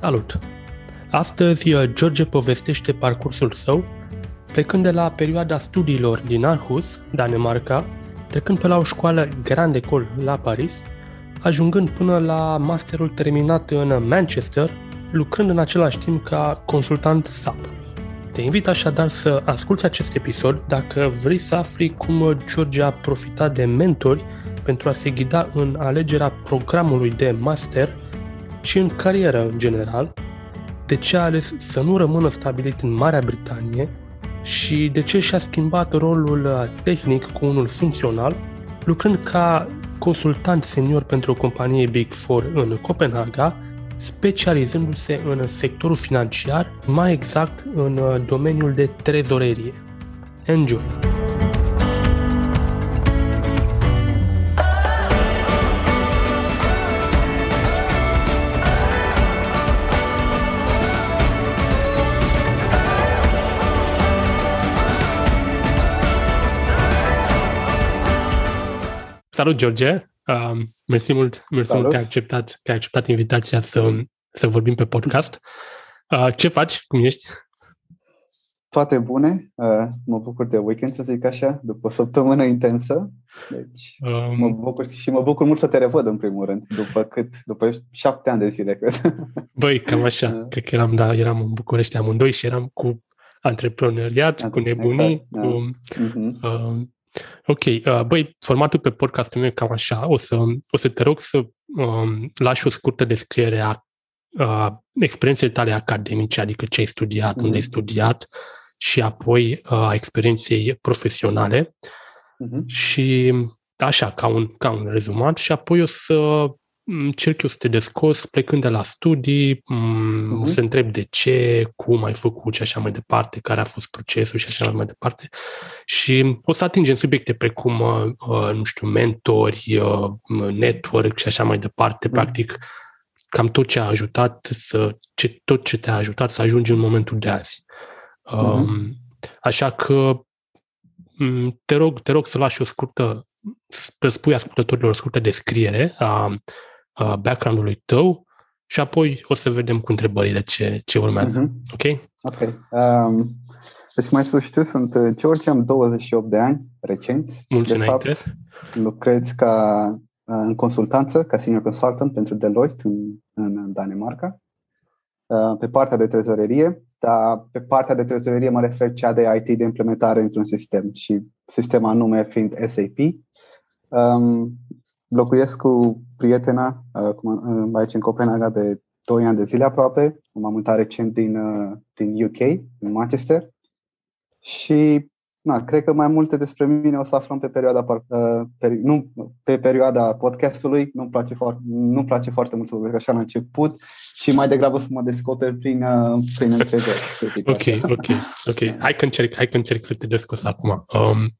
Salut! Astăzi uh, George povestește parcursul său, plecând de la perioada studiilor din Aarhus, Danemarca, trecând pe la o școală Grand Ecole la Paris, ajungând până la masterul terminat în Manchester, lucrând în același timp ca consultant SAP. Te invit așadar să asculți acest episod dacă vrei să afli cum George a profitat de mentori pentru a se ghida în alegerea programului de master și în carieră în general, de ce a ales să nu rămână stabilit în Marea Britanie și de ce și-a schimbat rolul tehnic cu unul funcțional, lucrând ca consultant senior pentru o companie Big Four în Copenhaga, specializându-se în sectorul financiar, mai exact în domeniul de trezorerie. Enjoy! Salut, George! Uh, mersi mult, mersi mult că ai acceptat, că ai acceptat invitația să, să vorbim pe podcast. Uh, ce faci? Cum ești? Toate bune. Uh, mă bucur de weekend, să zic așa, după o săptămână intensă. Deci, um, mă bucur și mă bucur mult să te revăd, în primul rând, după cât? După șapte ani de zile, cred. Băi, cam așa. Uh. Cred că eram, da, eram în București amândoi și eram cu antreprenoriat, cu nebunii, exact, cu... Da. Uh-huh. Uh, Ok, uh, băi, formatul pe podcastul meu e cam așa. O să, o să te rog să um, lași o scurtă descriere a uh, experienței tale academice, adică ce ai studiat, mm-hmm. unde ai studiat și apoi uh, a uh, experienței profesionale mm-hmm. și așa, ca un, ca un rezumat și apoi o să încerc eu să te descos plecând de la studii, uh-huh. să întreb de ce, cum ai făcut și așa mai departe, care a fost procesul și așa mai departe. Și o să atingem subiecte precum, uh, uh, nu știu, mentori, uh, network și așa mai departe, uh-huh. practic cam tot ce a ajutat să, ce, tot ce te-a ajutat să ajungi în momentul de azi. Uh-huh. Așa că te rog, te rog să lași o scurtă, să spui ascultătorilor o scurtă descriere a uh, background-ului tău și apoi o să vedem cu întrebările ce, ce urmează. Uh-huh. Ok? Ok. Um, deci, cum ai spus și tu, sunt uh, George, am 28 de ani, recenți. Mulți de înainte. Fapt, lucrez ca uh, în consultanță, ca senior consultant pentru Deloitte în, în Danemarca. Uh, pe partea de trezorerie, dar pe partea de trezorerie mă refer cea de IT de implementare într-un sistem și sistemul anume fiind SAP. Um, locuiesc cu prietena uh, aici în Copenhaga de 2 ani de zile aproape. M-am mutat recent din, uh, din UK, în Manchester. Și na, cred că mai multe despre mine o să aflăm pe perioada, uh, peri, nu, pe perioada podcastului. Nu-mi place foarte, nu place foarte mult să vorbesc așa la început și mai degrabă să mă descoper prin, uh, prin întrebări. ok, așa. ok, ok. Hai că încerc, hai că încerc să te descos acum. Um,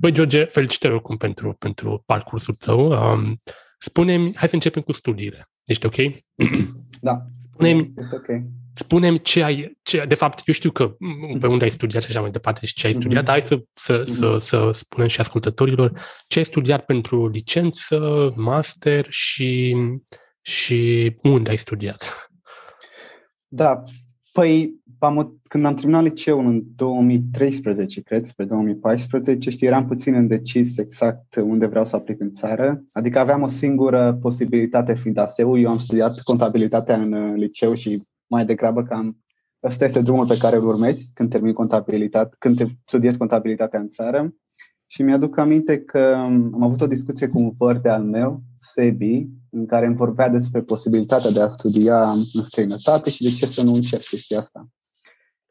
băi, George, felicitări oricum pentru, pentru parcursul tău. Um, spune hai să începem cu studiile. Ești ok? Da. Spune-mi, este ok spunem ce ai, ce, de fapt, eu știu că pe unde ai studiat și așa mai departe și ce ai studiat, mm-hmm. dar hai să, să, mm-hmm. să, să spunem și ascultătorilor ce ai studiat pentru licență, master și, și unde ai studiat. Da, păi am, când am terminat liceul în 2013, cred, spre 2014, știi, eram puțin îndecis exact unde vreau să aplic în țară. Adică aveam o singură posibilitate fiind ASEU. Eu am studiat contabilitatea în liceu și mai degrabă cam ăsta este drumul pe care îl urmezi când termin contabilitate, când studiez contabilitatea în țară. Și mi-aduc aminte că am avut o discuție cu un păr de al meu, Sebi, în care îmi vorbea despre posibilitatea de a studia în străinătate și de ce să nu încep chestia asta.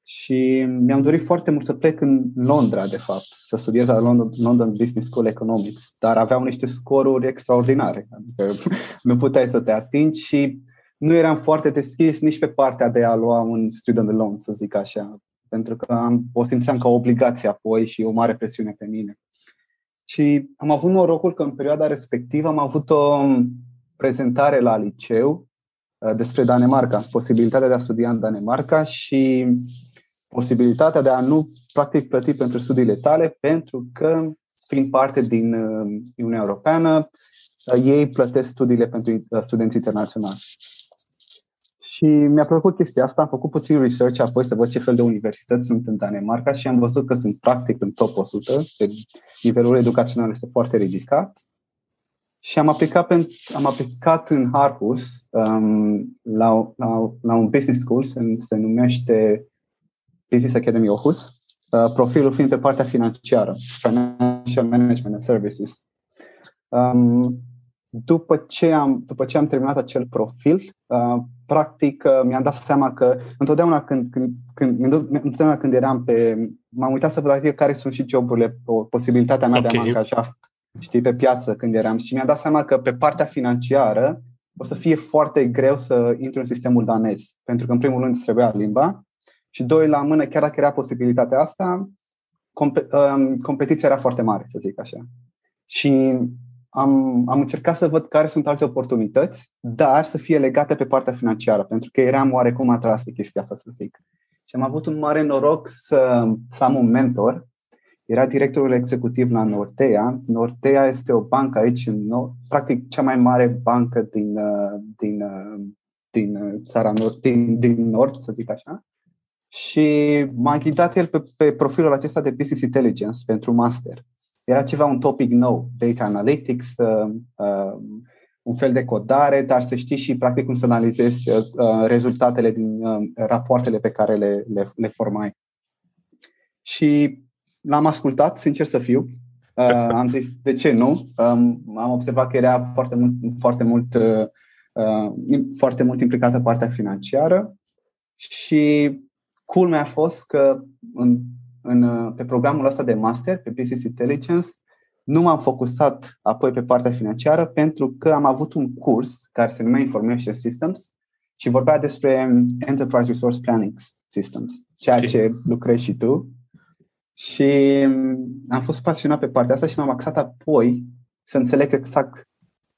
Și mi-am dorit foarte mult să plec în Londra, de fapt, să studiez la London, London Business School Economics, dar aveau niște scoruri extraordinare. Adică nu puteai să te atingi și nu eram foarte deschis nici pe partea de a lua un student loan, să zic așa, pentru că am, o simțeam ca o obligație apoi și o mare presiune pe mine. Și am avut norocul că în perioada respectivă am avut o prezentare la liceu uh, despre Danemarca, posibilitatea de a studia în Danemarca și posibilitatea de a nu practic plăti pentru studiile tale pentru că fiind parte din uh, Uniunea Europeană, uh, ei plătesc studiile pentru studenți internaționali. Și mi-a plăcut chestia asta, am făcut puțin research apoi să văd ce fel de universități sunt în Danemarca și am văzut că sunt practic în top 100, nivelul educațional este foarte ridicat. Și am aplicat, pe, am aplicat în Harpus um, la, la, la un business school, se, se numește Business Academy Ohus, uh, profilul fiind pe partea financiară, Financial Management and Services. Um, după ce am, după ce am terminat acel profil, uh, practic uh, mi-am dat seama că întotdeauna când, când, când, întotdeauna când eram pe... M-am uitat să văd care sunt și joburile, posibilitatea mea okay. de a mă angaja știi, pe piață când eram și mi-am dat seama că pe partea financiară o să fie foarte greu să intru în sistemul danez, pentru că în primul rând trebuia limba și doi la mână, chiar dacă era posibilitatea asta, um, competiția era foarte mare, să zic așa. Și am, am încercat să văd care sunt alte oportunități, dar să fie legate pe partea financiară, pentru că eram oarecum atras de chestia asta, să zic. Și am avut un mare noroc să, să am un mentor. Era directorul executiv la Nortea. Nortea este o bancă aici, în nord, practic cea mai mare bancă din, uh, din, uh, din țara nord, din, din nord, să zic așa. Și m-a ghidat el pe, pe profilul acesta de Business Intelligence pentru master era ceva, un topic nou, data analytics, uh, uh, un fel de codare, dar să știi și practic cum să analizezi uh, uh rezultatele din uh, rapoartele pe care le, le, le formai. Și l-am ascultat, sincer să fiu. Uh, am zis, de ce nu? Um, am observat că era foarte mult, foarte mult, uh, uh, foarte mult implicată partea financiară și culmea a fost că în în, uh, pe programul ăsta de master, pe Business Intelligence, nu m-am focusat apoi pe partea financiară pentru că am avut un curs care se numea Information Systems și vorbea despre Enterprise Resource Planning Systems, ceea ce lucrezi și tu. Și um, am fost pasionat pe partea asta și m-am axat apoi să înțeleg exact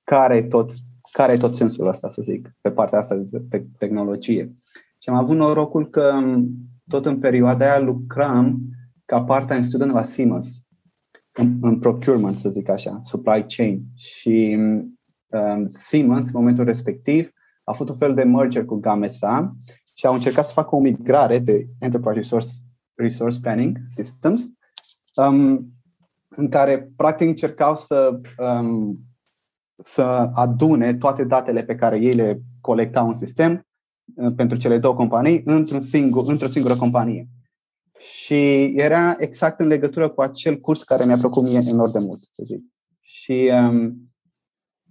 care e tot, care e tot sensul ăsta, să zic, pe partea asta de tehnologie. Și am avut norocul că um, tot în perioada aia lucram ca part-time student la Siemens, în, în procurement, să zic așa, supply chain. Și um, Siemens, în momentul respectiv, a făcut un fel de merger cu Gamesa și au încercat să facă o migrare de Enterprise Resource, Resource Planning Systems, um, în care practic încercau să, um, să adune toate datele pe care ei le colectau în sistem uh, pentru cele două companii într-un singur, într-o singură companie. Și era exact în legătură cu acel curs care mi-a plăcut mie enorm de mult, să zic. Și um,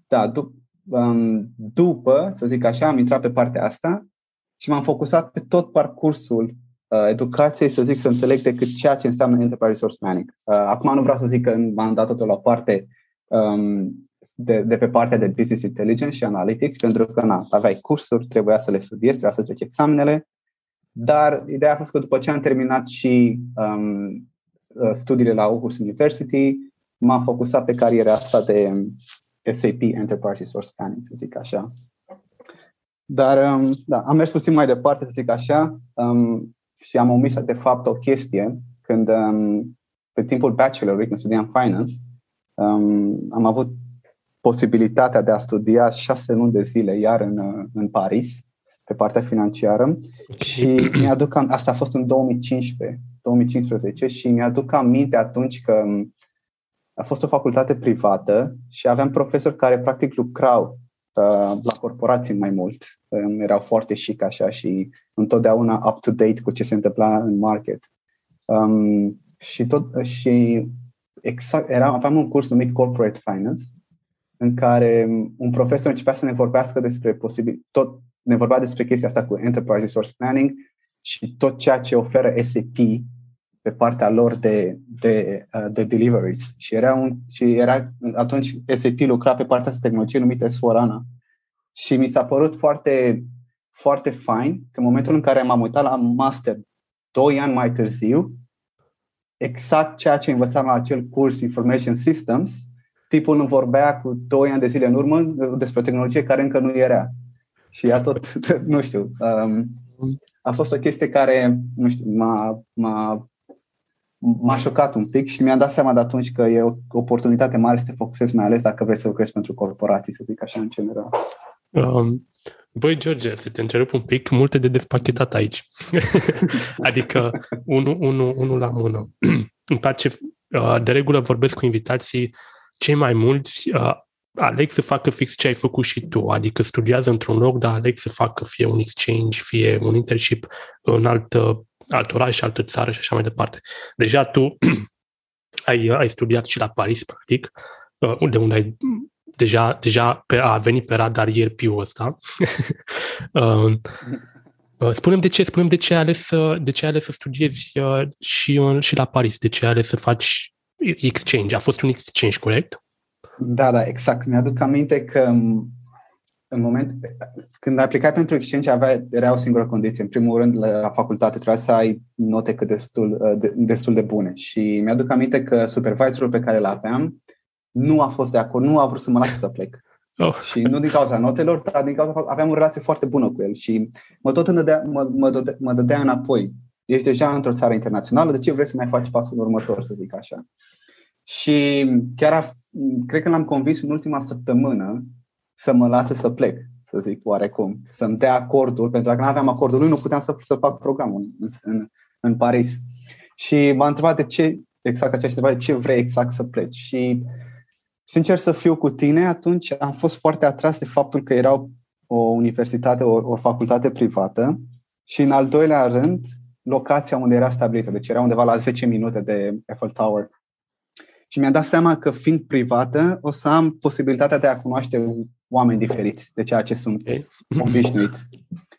da, dup- um, după, să zic așa, am intrat pe partea asta și m-am focusat pe tot parcursul uh, educației, să zic, să înțeleg decât ceea ce înseamnă Enterprise Resource Planning. Uh, acum nu vreau să zic că m-am dat totul la parte um, de, de pe partea de Business Intelligence și Analytics, pentru că na, aveai cursuri, trebuia să le studiezi, trebuia să treci examenele, dar ideea a fost că după ce am terminat și um, uh, studiile la Aarhus University, m-am focusat pe cariera asta de SAP Enterprise Resource Planning, să zic așa. Dar um, da, am mers puțin mai departe, să zic așa, um, și am omis de fapt o chestie când um, pe timpul bachelorului, când studiam finance, um, am avut posibilitatea de a studia șase luni de zile iar în, în Paris pe partea financiară și mi-aduc, asta a fost în 2015, 2015 și mi-aduc aminte atunci că a fost o facultate privată și aveam profesori care practic lucrau uh, la corporații mai mult. Um, erau foarte chic așa și întotdeauna up-to-date cu ce se întâmpla în market. Um, și tot și exact, era, aveam un curs numit Corporate Finance în care un profesor începea să ne vorbească despre posibil, tot ne vorbea despre chestia asta cu Enterprise Resource Planning și tot ceea ce oferă SAP pe partea lor de, de, uh, de deliveries. Și era, un, și era atunci SAP lucra pe partea asta tehnologie numită s Și mi s-a părut foarte, foarte fain că în momentul în care m-am uitat la master doi ani mai târziu, exact ceea ce învățam la acel curs Information Systems, tipul nu vorbea cu doi ani de zile în urmă despre tehnologie care încă nu era. Și ea tot, nu știu, um, a fost o chestie care, nu știu, m-a, m-a, m-a șocat un pic și mi-am dat seama de atunci că e o oportunitate mare să te focusezi mai ales dacă vrei să lucrezi pentru corporații, să zic așa, în general. Um, Băi, George, să te întrerup un pic, multe de despachetat aici. adică, unul, unul, unul la mână. Îmi place, uh, de regulă vorbesc cu invitații, cei mai mulți uh, aleg să facă fix ce ai făcut și tu, adică studiază într-un loc, dar aleg să facă fie un exchange, fie un internship în altă, alt oraș, altă țară și așa mai departe. Deja tu ai, ai studiat și la Paris, practic, uh, de unde ai deja, deja pe, a venit pe radar ieri piul ăsta. uh, Spunem de ce, spunem de ce ai ales să, de ce ai ales să studiezi uh, și, și la Paris, de ce ai ales să faci exchange. A fost un exchange, corect? Da, da, exact. Mi-aduc aminte că în moment, când aplicai pentru exchange, avea, era o singură condiție. În primul rând, la facultate trebuia să ai note cât destul, uh, de, destul de bune. Și mi-aduc aminte că supervisorul pe care îl aveam nu a fost de acord, nu a vrut să mă lase să plec. Oh. Și nu din cauza notelor, dar din cauza aveam o relație foarte bună cu el și mă tot îndădea, mă, mă, dădea, mă dădea înapoi. Ești deja într-o țară internațională, de ce vrei să mai faci pasul următor, să zic așa? Și chiar a, cred că l-am convins în ultima săptămână să mă lase să plec, să zic oarecum, să-mi dea acordul, pentru că dacă nu aveam acordul lui, nu puteam să, să fac programul în, în, în Paris. Și m-a întrebat de ce, exact aceeași întrebare, ce vrei exact să pleci. Și sincer să fiu cu tine, atunci am fost foarte atras de faptul că era o universitate, o, o facultate privată și în al doilea rând, locația unde era stabilită, deci era undeva la 10 minute de Eiffel Tower. Și mi-am dat seama că fiind privată, o să am posibilitatea de a cunoaște oameni diferiți de ceea ce sunt okay. obișnuiți.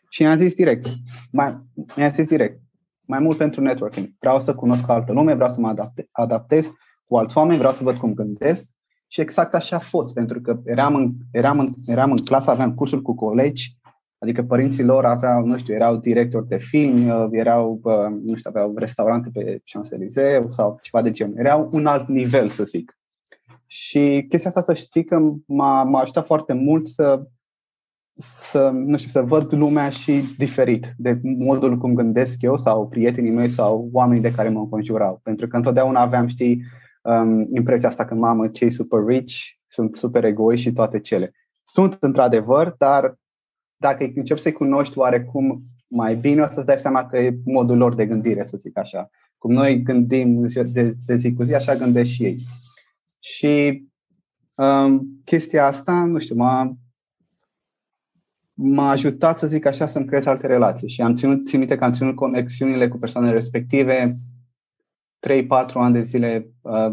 Și mi-am zis direct, mai, mi-am zis direct, mai mult pentru networking. Vreau să cunosc altă lume, vreau să mă adapte, adaptez cu alți oameni, vreau să văd cum gândesc și exact așa a fost, pentru că eram în, eram în, eram în clasă, aveam cursuri cu colegi, adică părinții lor aveau, nu știu, erau directori de film, uh, erau, uh, nu știu, aveau restaurante pe Champs-Élysées sau ceva de genul. Erau un alt nivel, să zic. Și chestia asta, să știi că m-a, m-a ajutat foarte mult să, să, nu știu, să văd lumea și diferit de modul cum gândesc eu sau prietenii mei sau oamenii de care mă înconjurau. Pentru că întotdeauna aveam, știi, um, impresia asta că, mamă, cei super rich sunt super egoiști și toate cele. Sunt într-adevăr, dar dacă încep să-i cunoști oarecum mai bine, o să-ți dai seama că e modul lor de gândire, să zic așa. Cum noi gândim de, de zi cu zi, așa gândesc și ei. Și um, chestia asta, nu știu, m-a, m-a ajutat, să zic așa, să-mi creez alte relații. Și am ținut, țin minte că am ținut conexiunile cu persoanele respective 3-4 ani de zile uh,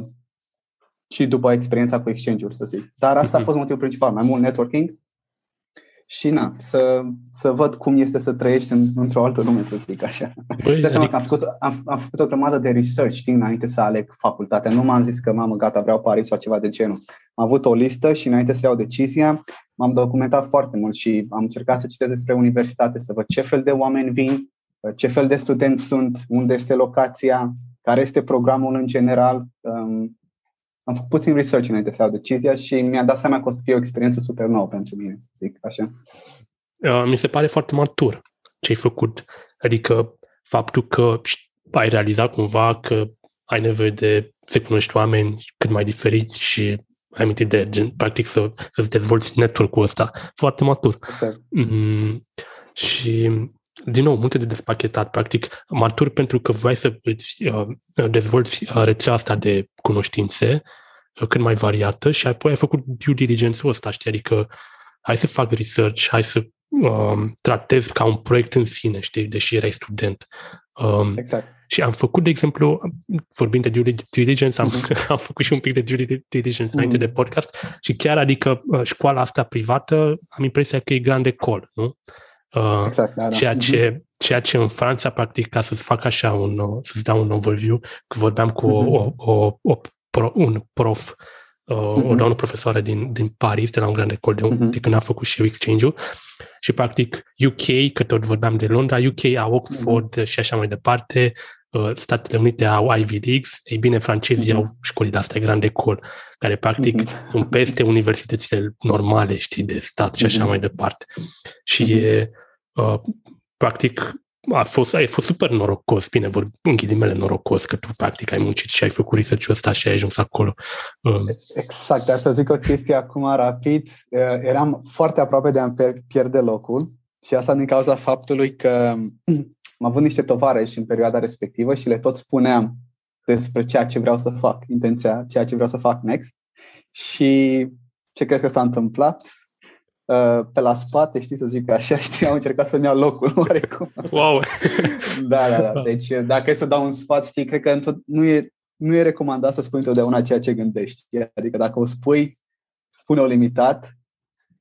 și după experiența cu exchange-uri, să zic. Dar asta a mhm. fost motivul principal, mai mult networking și na, să, să văd cum este să trăiești în, într-o altă lume, să zic așa. Băi, de adică... că am făcut, am, am făcut o grămadă de research, știi, înainte să aleg facultatea. Nu m-am zis că, mamă, gata, vreau Paris sau ceva de genul. Am avut o listă și înainte să iau decizia, m-am documentat foarte mult și am încercat să citesc despre universitate, să văd ce fel de oameni vin, ce fel de studenți sunt, unde este locația, care este programul în general. Um, am făcut puțin research înainte să iau decizia și mi-a dat seama că o să fie o experiență super nouă pentru mine, să zic așa. Uh, mi se pare foarte matur ce ai făcut. Adică faptul că ai realizat cumva că ai nevoie de să cunoști oameni cât mai diferiți și ai amintit de, gen, practic, să, să-ți dezvolți network-ul ăsta. Foarte matur. Exact. Mm, și din nou, multe de despachetat, practic, matur pentru că vrei să îți uh, dezvolți uh, rețea asta de cunoștințe uh, cât mai variată și apoi ai făcut due diligence-ul ăsta, știi, adică hai să fac research, hai să uh, tratez ca un proiect în sine, știi, deși erai student. Um, exact. Și am făcut, de exemplu, vorbind de due diligence, am, mm-hmm. am făcut și un pic de due diligence mm-hmm. înainte de podcast și chiar, adică, uh, școala asta privată, am impresia că e grande col, nu? Uh, exact, da, da. Ceea, ce, ceea ce în Franța, practic, ca să-ți fac așa un, să-ți dau un overview, că vorbeam cu uh-huh. o, o, o pro, un prof, uh, uh-huh. o doamnă profesoară din, din Paris, de la un grand ecol de, uh-huh. de când a făcut și eu exchange-ul, și practic UK, că tot vorbeam de Londra, UK au Oxford uh-huh. și așa mai departe, uh, Statele Unite au Ivy Leagues, ei bine, francezii uh-huh. au școlile astea grand ecol, care practic uh-huh. sunt peste universitățile normale, știi, de stat și așa uh-huh. mai departe. Și uh-huh. e, uh, practic, a fost, ai fost super norocos, bine, vor în ghilimele norocos, că tu practic ai muncit și ai făcut research ăsta și ai ajuns acolo. Um. Exact, de să zic o chestie acum rapid. Eram foarte aproape de a pierde locul și asta din cauza faptului că am avut niște tovarăși în perioada respectivă și le tot spuneam despre ceea ce vreau să fac, intenția, ceea ce vreau să fac next. Și ce crezi că s-a întâmplat? Uh, pe la spate, știi să zic așa, știi, am încercat să-mi iau locul oarecum. Wow! da, da, da. Deci dacă e să dau un sfat, știi, cred că nu e, nu e recomandat să spui întotdeauna ceea ce gândești. Adică dacă o spui, spune-o limitat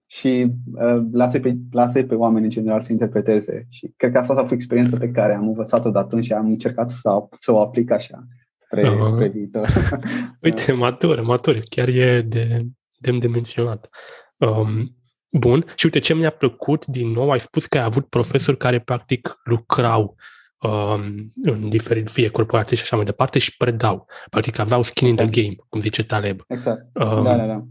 și uh, lasă pe, lasă pe oameni în general să interpreteze. Și cred că asta a fost experiența pe care am învățat-o de atunci și am încercat să, să o aplic așa spre, uh-huh. spre viitor. Uite, matur, matur, chiar e de, de, de menționat. Um, bun, și uite ce mi-a plăcut din nou, ai spus că ai avut profesori care practic lucrau um, în diferit, fie corporații și așa mai departe și predau. Practic aveau skin exact. in the exact. game, cum zice Taleb. Exact, um, da, da, da.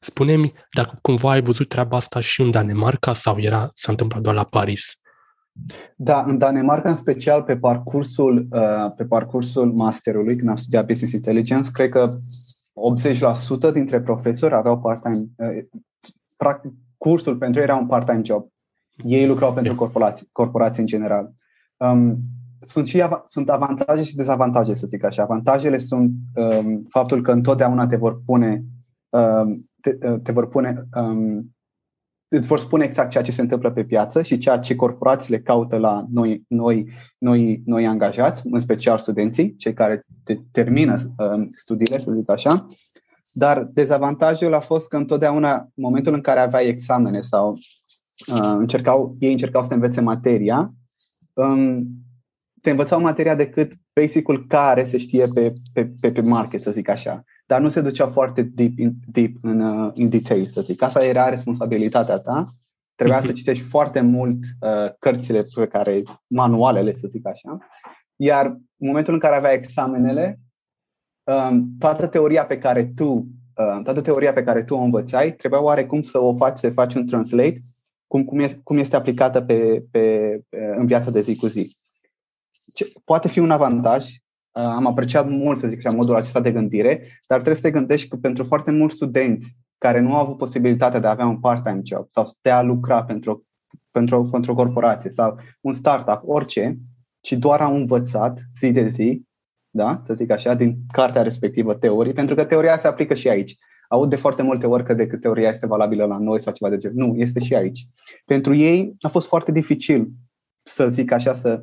Spune-mi dacă cumva ai văzut treaba asta și în Danemarca sau era, s-a întâmplat doar la Paris? Da, în Danemarca, în special pe parcursul, uh, pe parcursul masterului, când am studiat Business Intelligence, cred că 80% dintre profesori aveau part-time. Uh, practic, cursul pentru ei era un part-time job. Ei lucrau pentru corporații, corporații în general. Um, sunt și sunt avantaje și dezavantaje, să zic așa. Avantajele sunt um, faptul că întotdeauna te vor pune um, te, uh, te vor pune um, îți vor spune exact ceea ce se întâmplă pe piață și ceea ce corporațiile caută la noi, noi, noi, noi angajați, în special studenții, cei care te, termină uh, studiile, să zic așa. Dar dezavantajul a fost că întotdeauna, în momentul în care aveai examene sau uh, încercau, ei încercau să te învețe materia, um, te învățau materia decât basicul care se știe pe, pe, pe, pe market, să zic așa dar nu se ducea foarte deep in, deep în, uh, in detail, să zic. Asta era responsabilitatea ta. Trebuia să mhm. citești foarte mult uh, cărțile pe care, manualele, să zic așa. Iar în momentul în care avea examenele, um, toată teoria pe care tu uh, toată teoria pe care tu o învățai, trebuia oarecum să o faci, să faci un translate cum, cum, e, cum este aplicată pe, pe, pe, în viața de zi cu zi. Ce, poate fi un avantaj, Uh, am apreciat mult, să zic așa, modul acesta de gândire, dar trebuie să te gândești că pentru foarte mulți studenți care nu au avut posibilitatea de a avea un part-time job sau de a lucra pentru, pentru, pentru o corporație sau un startup, orice, și doar au învățat zi de zi, da, să zic așa, din cartea respectivă teorii, pentru că teoria se aplică și aici. Aud de foarte multe ori că decât teoria este valabilă la noi sau ceva de genul. Nu, este și aici. Pentru ei a fost foarte dificil să zic așa, să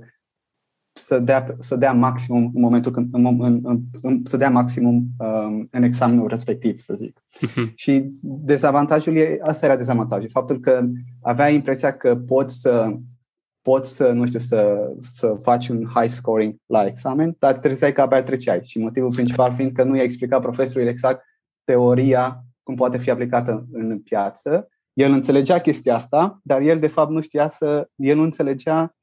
să dea, să dea maximum în momentul când în, în, în, în, să dea maximum um, în examenul respectiv, să zic. Uh-huh. Și dezavantajul e, asta era dezavantajul, faptul că avea impresia că poți să poți să, nu știu, să, să faci un high scoring la examen, dar trebuie că abia treceai. Și motivul principal fiind că nu i-a explicat profesorul exact teoria cum poate fi aplicată în piață. El înțelegea chestia asta, dar el de fapt nu știa să, el nu înțelegea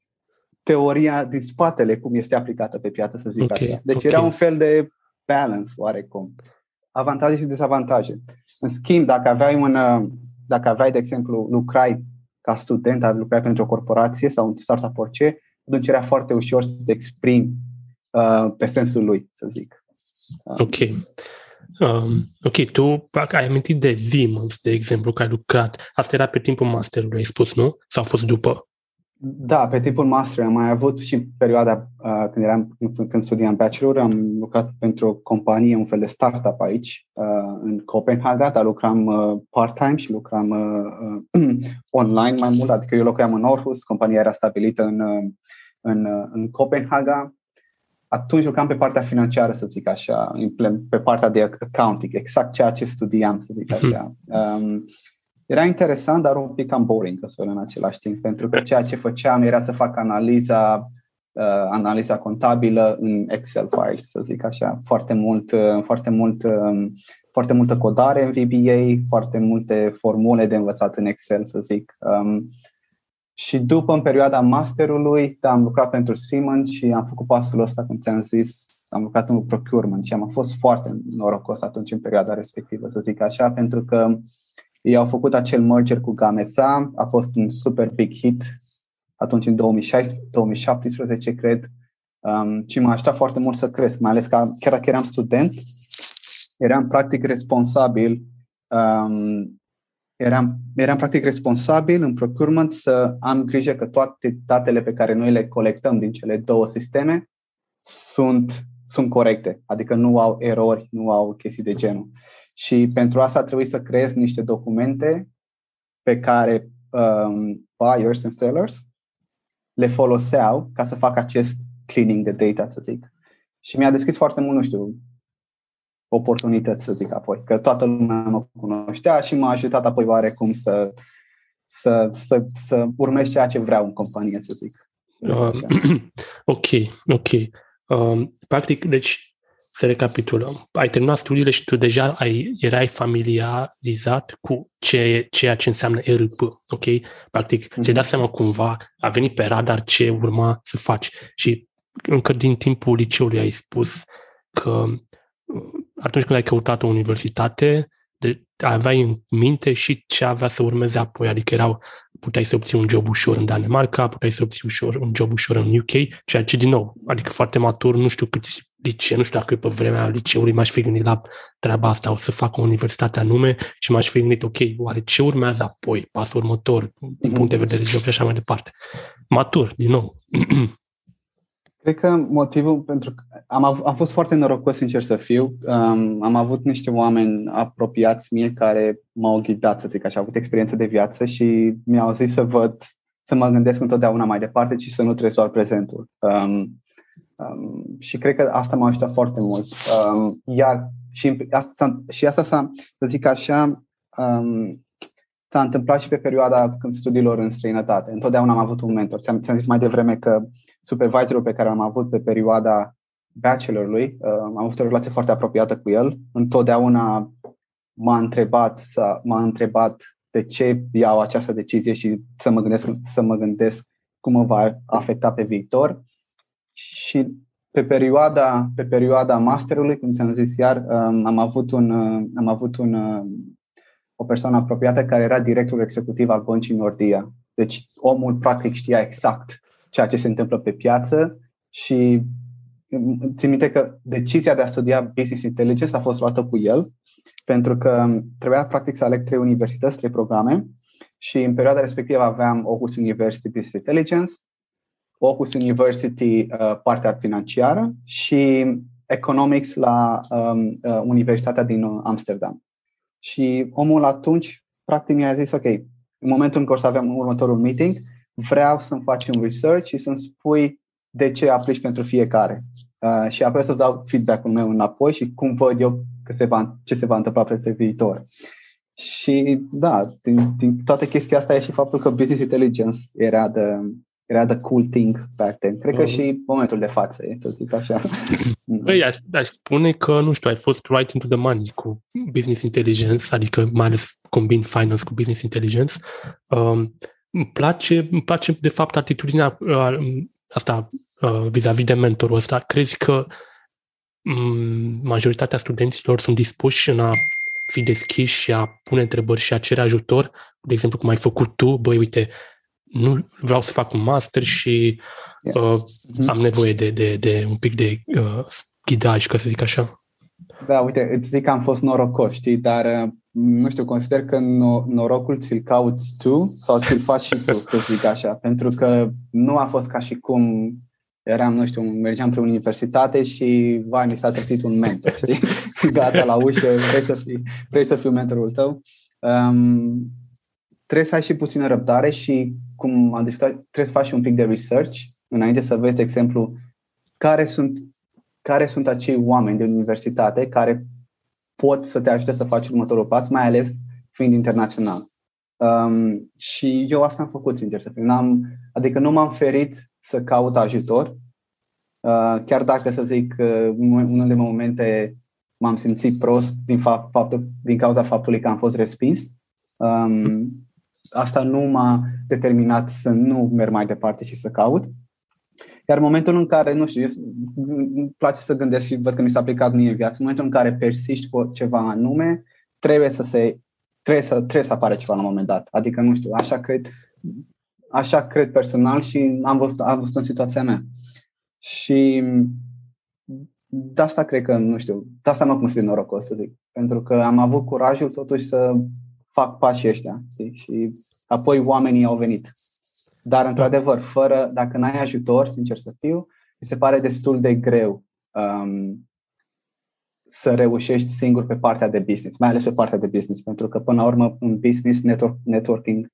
teoria din spatele cum este aplicată pe piață, să zic okay, așa. Deci okay. era un fel de balance oarecum. Avantaje și dezavantaje. În schimb, dacă aveai un, uh, dacă aveai, de exemplu, lucrai ca student, lucrai pentru o corporație sau un startup orice, atunci era foarte ușor să te exprimi uh, pe sensul lui, să zic. Uh. Ok. Um, ok, tu ai amintit de Vimans, de exemplu, că ai lucrat. Asta era pe timpul masterului, ai spus, nu? Sau a fost după? Da, pe timpul master am mai avut și perioada uh, când eram când studiam bachelor, am lucrat pentru o companie, un fel de startup aici, uh, în Copenhaga, dar lucram uh, part-time și lucram uh, uh, online mai mult, adică eu locuiam în Orhus, compania era stabilită în, uh, în, uh, în Copenhaga. Atunci lucram pe partea financiară, să zic așa, pe partea de accounting, exact ceea ce studiam, să zic așa. Um, era interesant, dar un pic cam boring în același timp, pentru că ceea ce făceam era să fac analiza uh, analiza contabilă în Excel files, să zic așa, foarte mult, uh, foarte mult, uh, foarte multă codare în VBA, foarte multe formule de învățat în Excel, să zic. Um, și după, în perioada masterului, da, am lucrat pentru Siemens și am făcut pasul ăsta, cum ți-am zis, am lucrat în procurement și am fost foarte norocos atunci în perioada respectivă, să zic așa, pentru că ei au făcut acel merger cu Gamesa, a fost un super big hit atunci în 2016, 2017, cred, um, și m-a ajutat foarte mult să cresc, mai ales că chiar dacă eram student, eram practic responsabil um, eram, eram practic responsabil în procurement să am grijă că toate datele pe care noi le colectăm din cele două sisteme sunt, sunt corecte, adică nu au erori, nu au chestii de genul. Și pentru asta trebuie să creez niște documente pe care um, buyers and sellers le foloseau ca să fac acest cleaning de data, să zic. Și mi-a deschis foarte mult, nu știu, oportunități, să zic apoi, că toată lumea mă cunoștea și m-a ajutat apoi oarecum să, să, să, să urmez ceea ce vreau în companie, să zic. Uh, ok, ok. Uh, practic, deci, să recapitulăm. Ai terminat studiile și tu deja ai, erai familiarizat cu ce, ceea ce înseamnă ERP, ok? Practic, mm-hmm. ți-ai dat seama cumva, a venit pe radar ce urma să faci și încă din timpul liceului ai spus că atunci când ai căutat o universitate, de, aveai în minte și ce avea să urmeze apoi, adică erau, puteai să obții un job ușor în Danemarca, puteai să obții ușor, un job ușor în UK, ceea ce, din nou, adică foarte matur, nu știu câți licee, nu știu dacă pe vremea liceului m-aș fi gândit la treaba asta, o să fac o universitate anume și m-aș fi gândit, ok, oare ce urmează apoi, pasul următor, din punct de vedere job și așa mai departe. Matur, din nou. Cred că motivul pentru că am, av- am fost foarte norocos, sincer să fiu. Um, am avut niște oameni apropiați mie care m-au ghidat, să zic așa, au avut experiență de viață și mi-au zis să văd, să mă gândesc întotdeauna mai departe și să nu trăiesc doar prezentul. Um, um, și cred că asta m-a ajutat foarte mult. Um, iar și asta, și asta s-a, să zic așa, um, s-a întâmplat și pe perioada când studiilor în străinătate. Întotdeauna am avut un mentor. Ți-am, ți-am zis mai devreme că supervisorul pe care am avut pe perioada bachelorului, uh, am avut o relație foarte apropiată cu el. Întotdeauna m-a întrebat, m-a întrebat de ce iau această decizie și să mă gândesc, să mă gândesc cum mă va afecta pe viitor. Și pe perioada, pe perioada masterului, cum ți-am zis iar, um, am avut, un, uh, am avut un, uh, o persoană apropiată care era directorul executiv al băncii Nordia. Deci omul practic știa exact ceea ce se întâmplă pe piață și țin minte că decizia de a studia Business Intelligence a fost luată cu el pentru că trebuia practic să aleg trei universități, trei programe și în perioada respectivă aveam Aarhus University Business Intelligence, Aarhus University uh, partea financiară și Economics la um, uh, Universitatea din Amsterdam. Și omul atunci practic mi-a zis, ok, în momentul în care o să avem următorul meeting, vreau să-mi faci un research și să-mi spui de ce aplici pentru fiecare. Uh, și apoi să-ți dau feedback-ul meu înapoi și cum văd eu că se va, ce se va întâmpla pe viitor. Și da, din, din toată chestia asta e și faptul că business intelligence era the, era the cool thing back then. Cred că uh-huh. și momentul de față, e, să zic așa. Băi, aș, aș spune că, nu știu, ai fost right into the money cu business intelligence, adică mai ales combin finance cu business intelligence. Um, îmi place, îmi place de fapt atitudinea uh, asta uh, vis-a-vis de mentorul ăsta. Crezi că um, majoritatea studenților sunt dispuși în a fi deschiși și a pune întrebări și a cere ajutor? De exemplu, cum ai făcut tu, băi, uite, nu vreau să fac un master și uh, am nevoie de, de, de un pic de uh, ghidaj, ca să zic așa. Da, uite, îți zic că am fost norocos, știi, dar uh, nu știu, consider că norocul ți-l cauți tu sau ți-l faci și tu, să zic așa, pentru că nu a fost ca și cum eram, nu știu, mergeam într-o universitate și, vai, mi s-a trezit un mentor, știi? Gata, la ușă, vrei să fii, vrei să fiu mentorul tău. Um, trebuie să ai și puțină răbdare și, cum am discutat, trebuie să faci un pic de research înainte să vezi, de exemplu, care sunt, care sunt acei oameni de universitate care pot să te ajute să faci următorul pas, mai ales fiind internațional. Um, și eu asta am făcut, sincer să fiu. N-am, adică nu m-am ferit să caut ajutor, uh, chiar dacă, să zic, uh, unele momente m-am simțit prost din, fapt, faptul, din cauza faptului că am fost respins. Um, asta nu m-a determinat să nu merg mai departe și să caut. Iar în momentul în care, nu știu, îmi place să gândesc și văd că mi s-a aplicat mie în viață, în momentul în care persiști cu ceva anume, trebuie să se trebuie să, trebuie să apare ceva la un moment dat. Adică, nu știu, așa cred, așa cred personal și am văzut, am văzut în situația mea. Și de asta cred că, nu știu, de asta mă consider norocos, să zic. Pentru că am avut curajul totuși să fac pașii ăștia. Știi? Și apoi oamenii au venit. Dar, într-adevăr, fără, dacă n-ai ajutor, sincer să fiu, mi se pare destul de greu um, să reușești singur pe partea de business, mai ales pe partea de business, pentru că, până la urmă, în business, network, networking,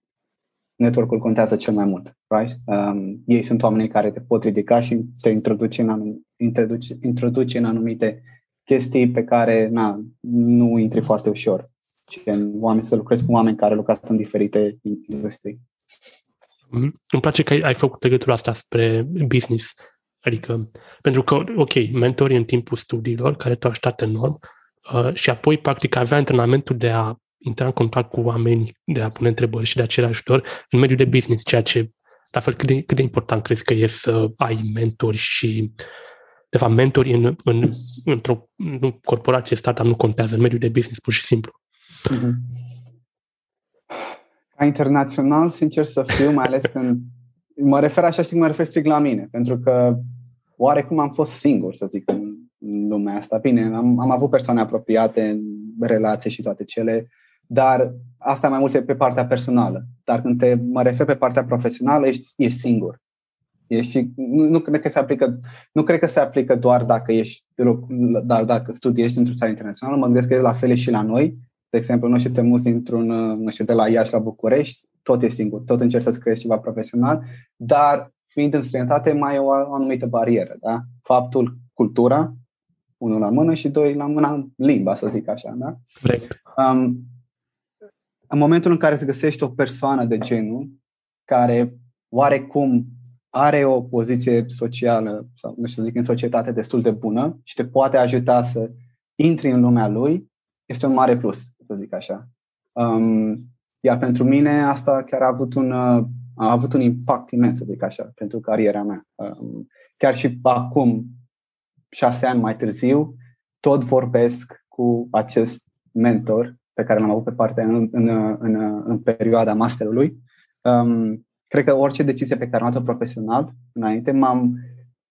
network-ul contează cel mai mult. Right? Um, ei sunt oamenii care te pot ridica și te introduce în, anum, introduce, introduce în anumite chestii pe care na, nu intri foarte ușor. Ci oameni, să lucrezi cu oameni care lucrează în diferite industrii. Mm-hmm. Îmi place că ai, ai făcut legătura asta spre business. Adică, pentru că, ok, mentorii în timpul studiilor, care te-au ajutat enorm, uh, și apoi, practic, avea antrenamentul de a intra în contact cu oameni, de a pune întrebări și de a cere ajutor în mediul de business, ceea ce, la fel, cât de, cât de important crezi că e să ai mentori și, de fapt, mentori în, în, într-o nu, corporație, startup nu contează, în mediul de business, pur și simplu. Mm-hmm. Ca internațional, sincer să fiu, mai ales când mă refer așa și mă refer strict la mine, pentru că oarecum am fost singur, să zic, în lumea asta. Bine, am, am avut persoane apropiate în relații și toate cele, dar asta mai mult e pe partea personală. Dar când te mă refer pe partea profesională, ești, ești singur. Ești, nu, nu, cred că se aplică, nu cred că se aplică doar dacă ești dar dacă studiezi într-o țară internațională, mă gândesc că e la fel și la noi. De exemplu, nu știu, te muți dintr-un, nu știu, de la Iași la București, tot e singur, tot încerci să-ți crești ceva profesional, dar fiind în străinătate mai e o, o anumită barieră. Da? Faptul, cultura, unul la mână și doi la mână limba, să zic așa. Da? Um, în momentul în care îți găsești o persoană de genul care oarecum are o poziție socială sau nu știu să zic în societate destul de bună și te poate ajuta să intri în lumea lui, este un mare plus, să zic așa. Um, iar pentru mine asta chiar a avut un, uh, a avut un impact imens, să zic așa, pentru cariera mea. Um, chiar și acum, șase ani mai târziu, tot vorbesc cu acest mentor pe care l-am avut pe partea în, în, în, în perioada masterului. Um, cred că orice decizie pe care am luat-o profesional înainte, m-am,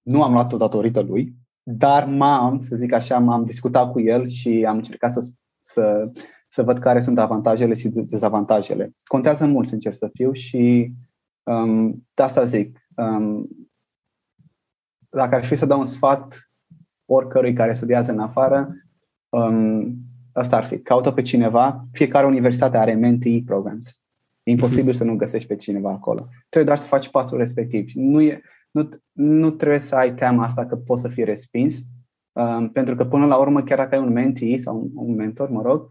nu am luat-o datorită lui, dar m-am, să zic așa, m-am discutat cu el și am încercat să, să să văd care sunt avantajele și dezavantajele. Contează mult, sincer să fiu, și um, de asta zic. Um, dacă ar fi să dau un sfat oricărui care studiază în afară, um, asta ar fi. Caută pe cineva. Fiecare universitate are mentee programs. E imposibil uh-huh. să nu găsești pe cineva acolo. Trebuie doar să faci pasul respectiv. Nu, e, nu, nu trebuie să ai teama asta că poți să fii respins, um, pentru că până la urmă, chiar dacă ai un mentee sau un, un mentor, mă rog,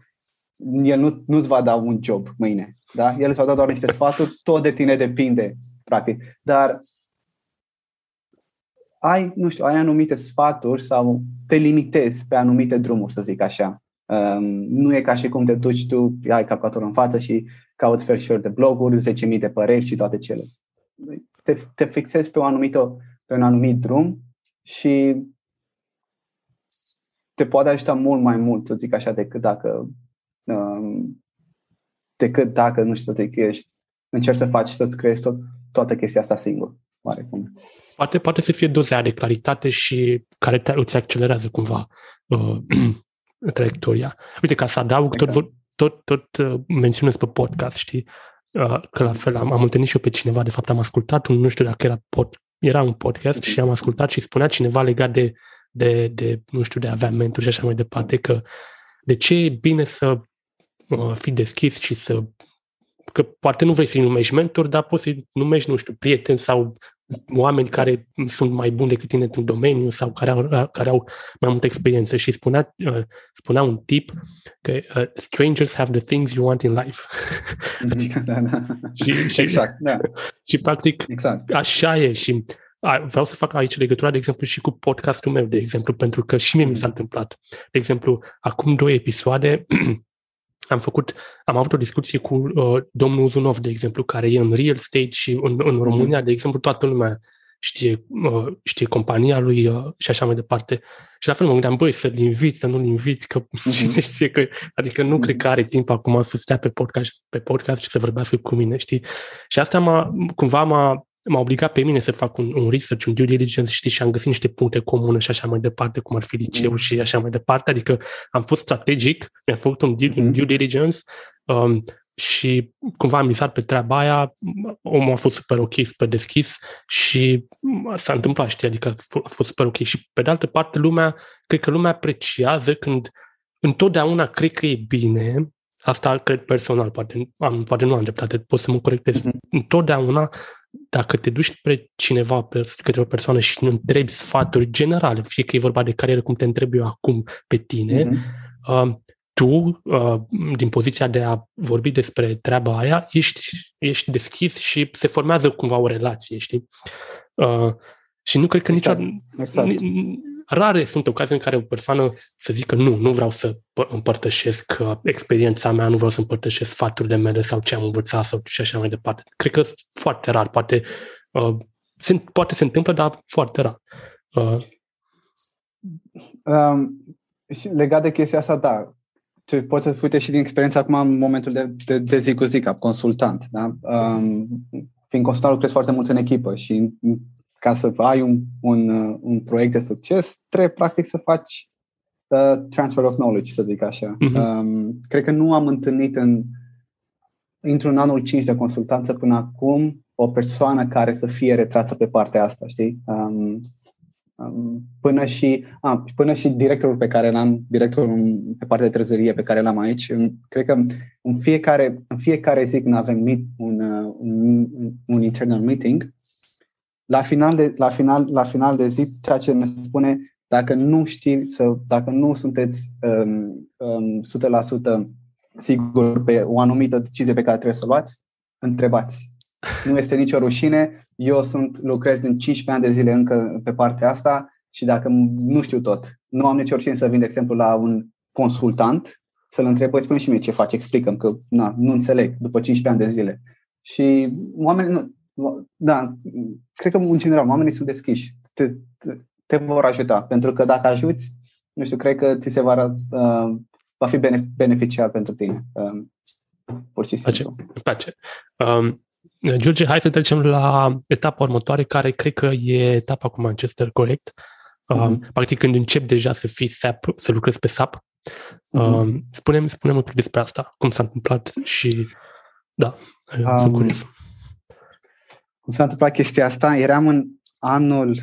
el nu, nu-ți va da un job mâine. Da? El îți va da doar niște sfaturi, tot de tine depinde, practic. Dar ai, nu știu, ai anumite sfaturi sau te limitezi pe anumite drumuri, să zic așa. Um, nu e ca și cum te duci tu, ai calculatorul în față și cauți fel și fel de bloguri, 10.000 de păreri și toate cele. Te, te fixezi pe, o anumită, pe un anumit drum și te poate ajuta mult mai mult, să zic așa, decât dacă Um, decât dacă, nu știu, te ești, încerci să faci, să-ți creezi tot, toată chestia asta singur. Oarecum. Poate, poate să fie doza de claritate și care te, îți accelerează cumva uh, traiectoria. Uite, ca să adaug, exact. tot, tot, tot uh, menționez pe podcast, știi? Uh, că la fel am, am întâlnit și eu pe cineva, de fapt am ascultat un, nu știu dacă era pod, era un podcast mm-hmm. și am ascultat și spunea cineva legat de, de, de, nu știu, de a avea mentori și așa mai departe, că de ce e bine să Uh, fi deschis și să... Că poate nu vrei să-i numești mentor, dar poți să-i numești, nu știu, prieteni sau oameni care sunt mai buni decât tine într-un domeniu sau care au, care au mai multă experiență. Și spunea, uh, spunea un tip că uh, strangers have the things you want in life. adică, da, da. și, și, exact, da. Și practic exact. așa e și vreau să fac aici legătura, de exemplu, și cu podcastul meu, de exemplu, pentru că și mie mi s-a întâmplat. De exemplu, acum două episoade am făcut, am avut o discuție cu uh, domnul Uzunov, de exemplu, care e în real estate și în, în România, mm-hmm. de exemplu, toată lumea știe, știe compania lui și așa mai departe. Și la fel mă gândeam, băi, să-l invit, să nu-l invit, că uh-huh. știe că, adică nu uh-huh. cred că are timp acum să stea pe podcast, pe podcast și să vorbească cu mine, știi? Și asta m-a, cumva m-a, m-a obligat pe mine să fac un, un research, un due diligence, știți, și am găsit niște puncte comune și așa mai departe, cum ar fi liceu mm. și așa mai departe, adică am fost strategic, mi-am făcut un due, mm. due diligence um, și cumva am visat pe treaba aia, omul a fost super ok, super deschis și s-a întâmplat, știi, adică a fost super ok. Și pe de altă parte, lumea, cred că lumea apreciază când întotdeauna cred că e bine, asta cred personal, poate, am, poate nu am dreptate, pot să mă corectez, mm-hmm. întotdeauna dacă te duci spre cineva, pe către o persoană și îi întrebi sfaturi generale, fie că e vorba de carieră, cum te întreb eu acum pe tine, mm-hmm. uh, tu, uh, din poziția de a vorbi despre treaba aia, ești, ești deschis și se formează cumva o relație, știi? Uh, și nu cred că exact, niciodată... Exact. Rare sunt ocazii în care o persoană să zică nu, nu vreau să împărtășesc uh, experiența mea, nu vreau să împărtășesc sfaturile mele sau ce am învățat sau și așa mai departe. Cred că foarte rar, poate, uh, se, poate se întâmplă, dar foarte rar. Uh. Um, și legat de chestia asta, da, tu poți să uite și din experiența acum în momentul de, de, de zi cu zi, ca consultant. Da? Um, fiind consultant lucrezi foarte mult în echipă și ca să ai un, un, un proiect de succes, trebuie practic să faci uh, transfer of knowledge, să zic așa. Uh-huh. Um, cred că nu am întâlnit în într-un anul 5 de consultanță până acum o persoană care să fie retrasă pe partea asta, știi? Um, până și, a, până și directorul pe care l-am, directorul pe partea de trezorie pe care l-am aici, cred că în fiecare, în fiecare zi când avem meet, un, un, un internal meeting, la final, de, la, final, la final de zi, ceea ce ne spune, dacă nu știi, să, dacă nu sunteți um, um, 100% sigur pe o anumită decizie pe care trebuie să o luați, întrebați. Nu este nicio rușine. Eu sunt, lucrez din 15 ani de zile încă pe partea asta și dacă nu știu tot, nu am nicio rușine să vin, de exemplu, la un consultant să-l întreb, păi spune și mie ce faci, explicăm că na, nu înțeleg după 15 ani de zile. Și oamenii, nu, da, cred că în general oamenii sunt deschiși, te, te, te vor ajuta, pentru că dacă ajuți, nu știu, cred că ți se va, uh, va fi beneficial pentru tine. Uh, pur și simplu. Îmi place. Um, George, hai să trecem la etapa următoare, care cred că e etapa cu Manchester, corect? Mm-hmm. Um, practic când încep deja să fii SAP, să lucrezi pe SAP. Mm-hmm. Um, spune-mi, spune-mi un pic despre asta, cum s-a întâmplat și da, um, sunt curios. Cum s-a întâmplat chestia asta? Eram în anul,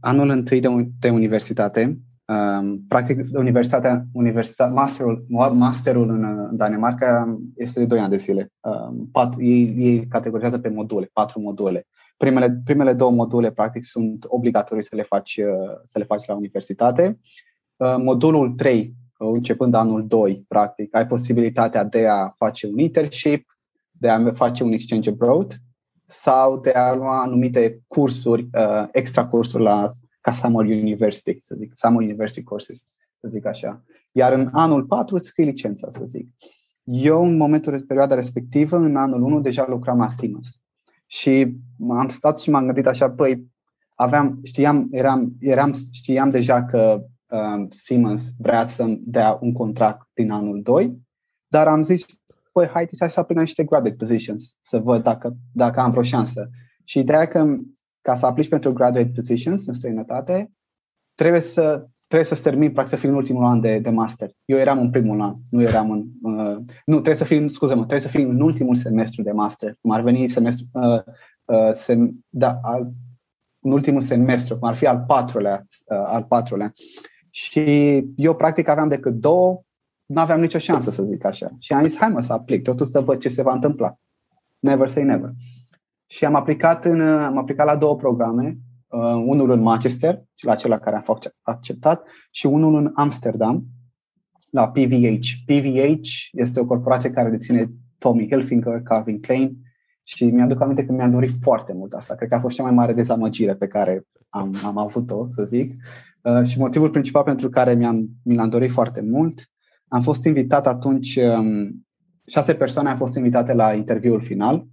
anul întâi de, de universitate Um, practic, universitatea, universitatea masterul, masterul în Danemarca este de 2 ani de zile. Um, patru, ei, ei categorizează pe module, patru module. Primele, primele două module, practic, sunt obligatorii să le faci, uh, să le faci la universitate. Uh, modulul 3, uh, începând anul 2, practic, ai posibilitatea de a face un internship, de a face un exchange abroad sau de a lua anumite cursuri, uh, extra cursuri la ca Summer University, să zic, Summer University Courses, să zic așa. Iar în anul 4 îți scrii licența, să zic. Eu, în momentul, de perioada respectivă, în anul 1, deja lucram la Siemens. Și am stat și m-am gândit așa, păi, aveam, știam, eram, eram, știam deja că uh, Siemens vrea să-mi dea un contract din anul 2, dar am zis, păi, haide să aplic niște graduate positions, să văd dacă, dacă am vreo șansă. Și ideea că ca să aplici pentru graduate positions în străinătate, trebuie să trebuie să termin, practic să fii în ultimul an de, de master. Eu eram în primul an, nu eram în... Uh, nu, trebuie să fii, scuze-mă, trebuie să fii în ultimul semestru de master, cum ar veni semestru, uh, uh, sem, da, al, în ultimul semestru, cum ar fi al patrulea, uh, al patrulea. Și eu practic aveam decât două, nu aveam nicio șansă să zic așa. Și am zis, hai mă să aplic, totul să văd ce se va întâmpla. Never say never. Și am aplicat, în, am aplicat la două programe, uh, unul în Manchester, la acela care am fost acceptat, și unul în Amsterdam, la PVH. PVH este o corporație care deține Tommy Hilfiger, Calvin Klein și mi-aduc aminte că mi-am dorit foarte mult asta. Cred că a fost cea mai mare dezamăgire pe care am, am avut-o, să zic. Uh, și motivul principal pentru care mi-am, mi l-am dorit foarte mult, am fost invitat atunci, um, șase persoane au fost invitate la interviul final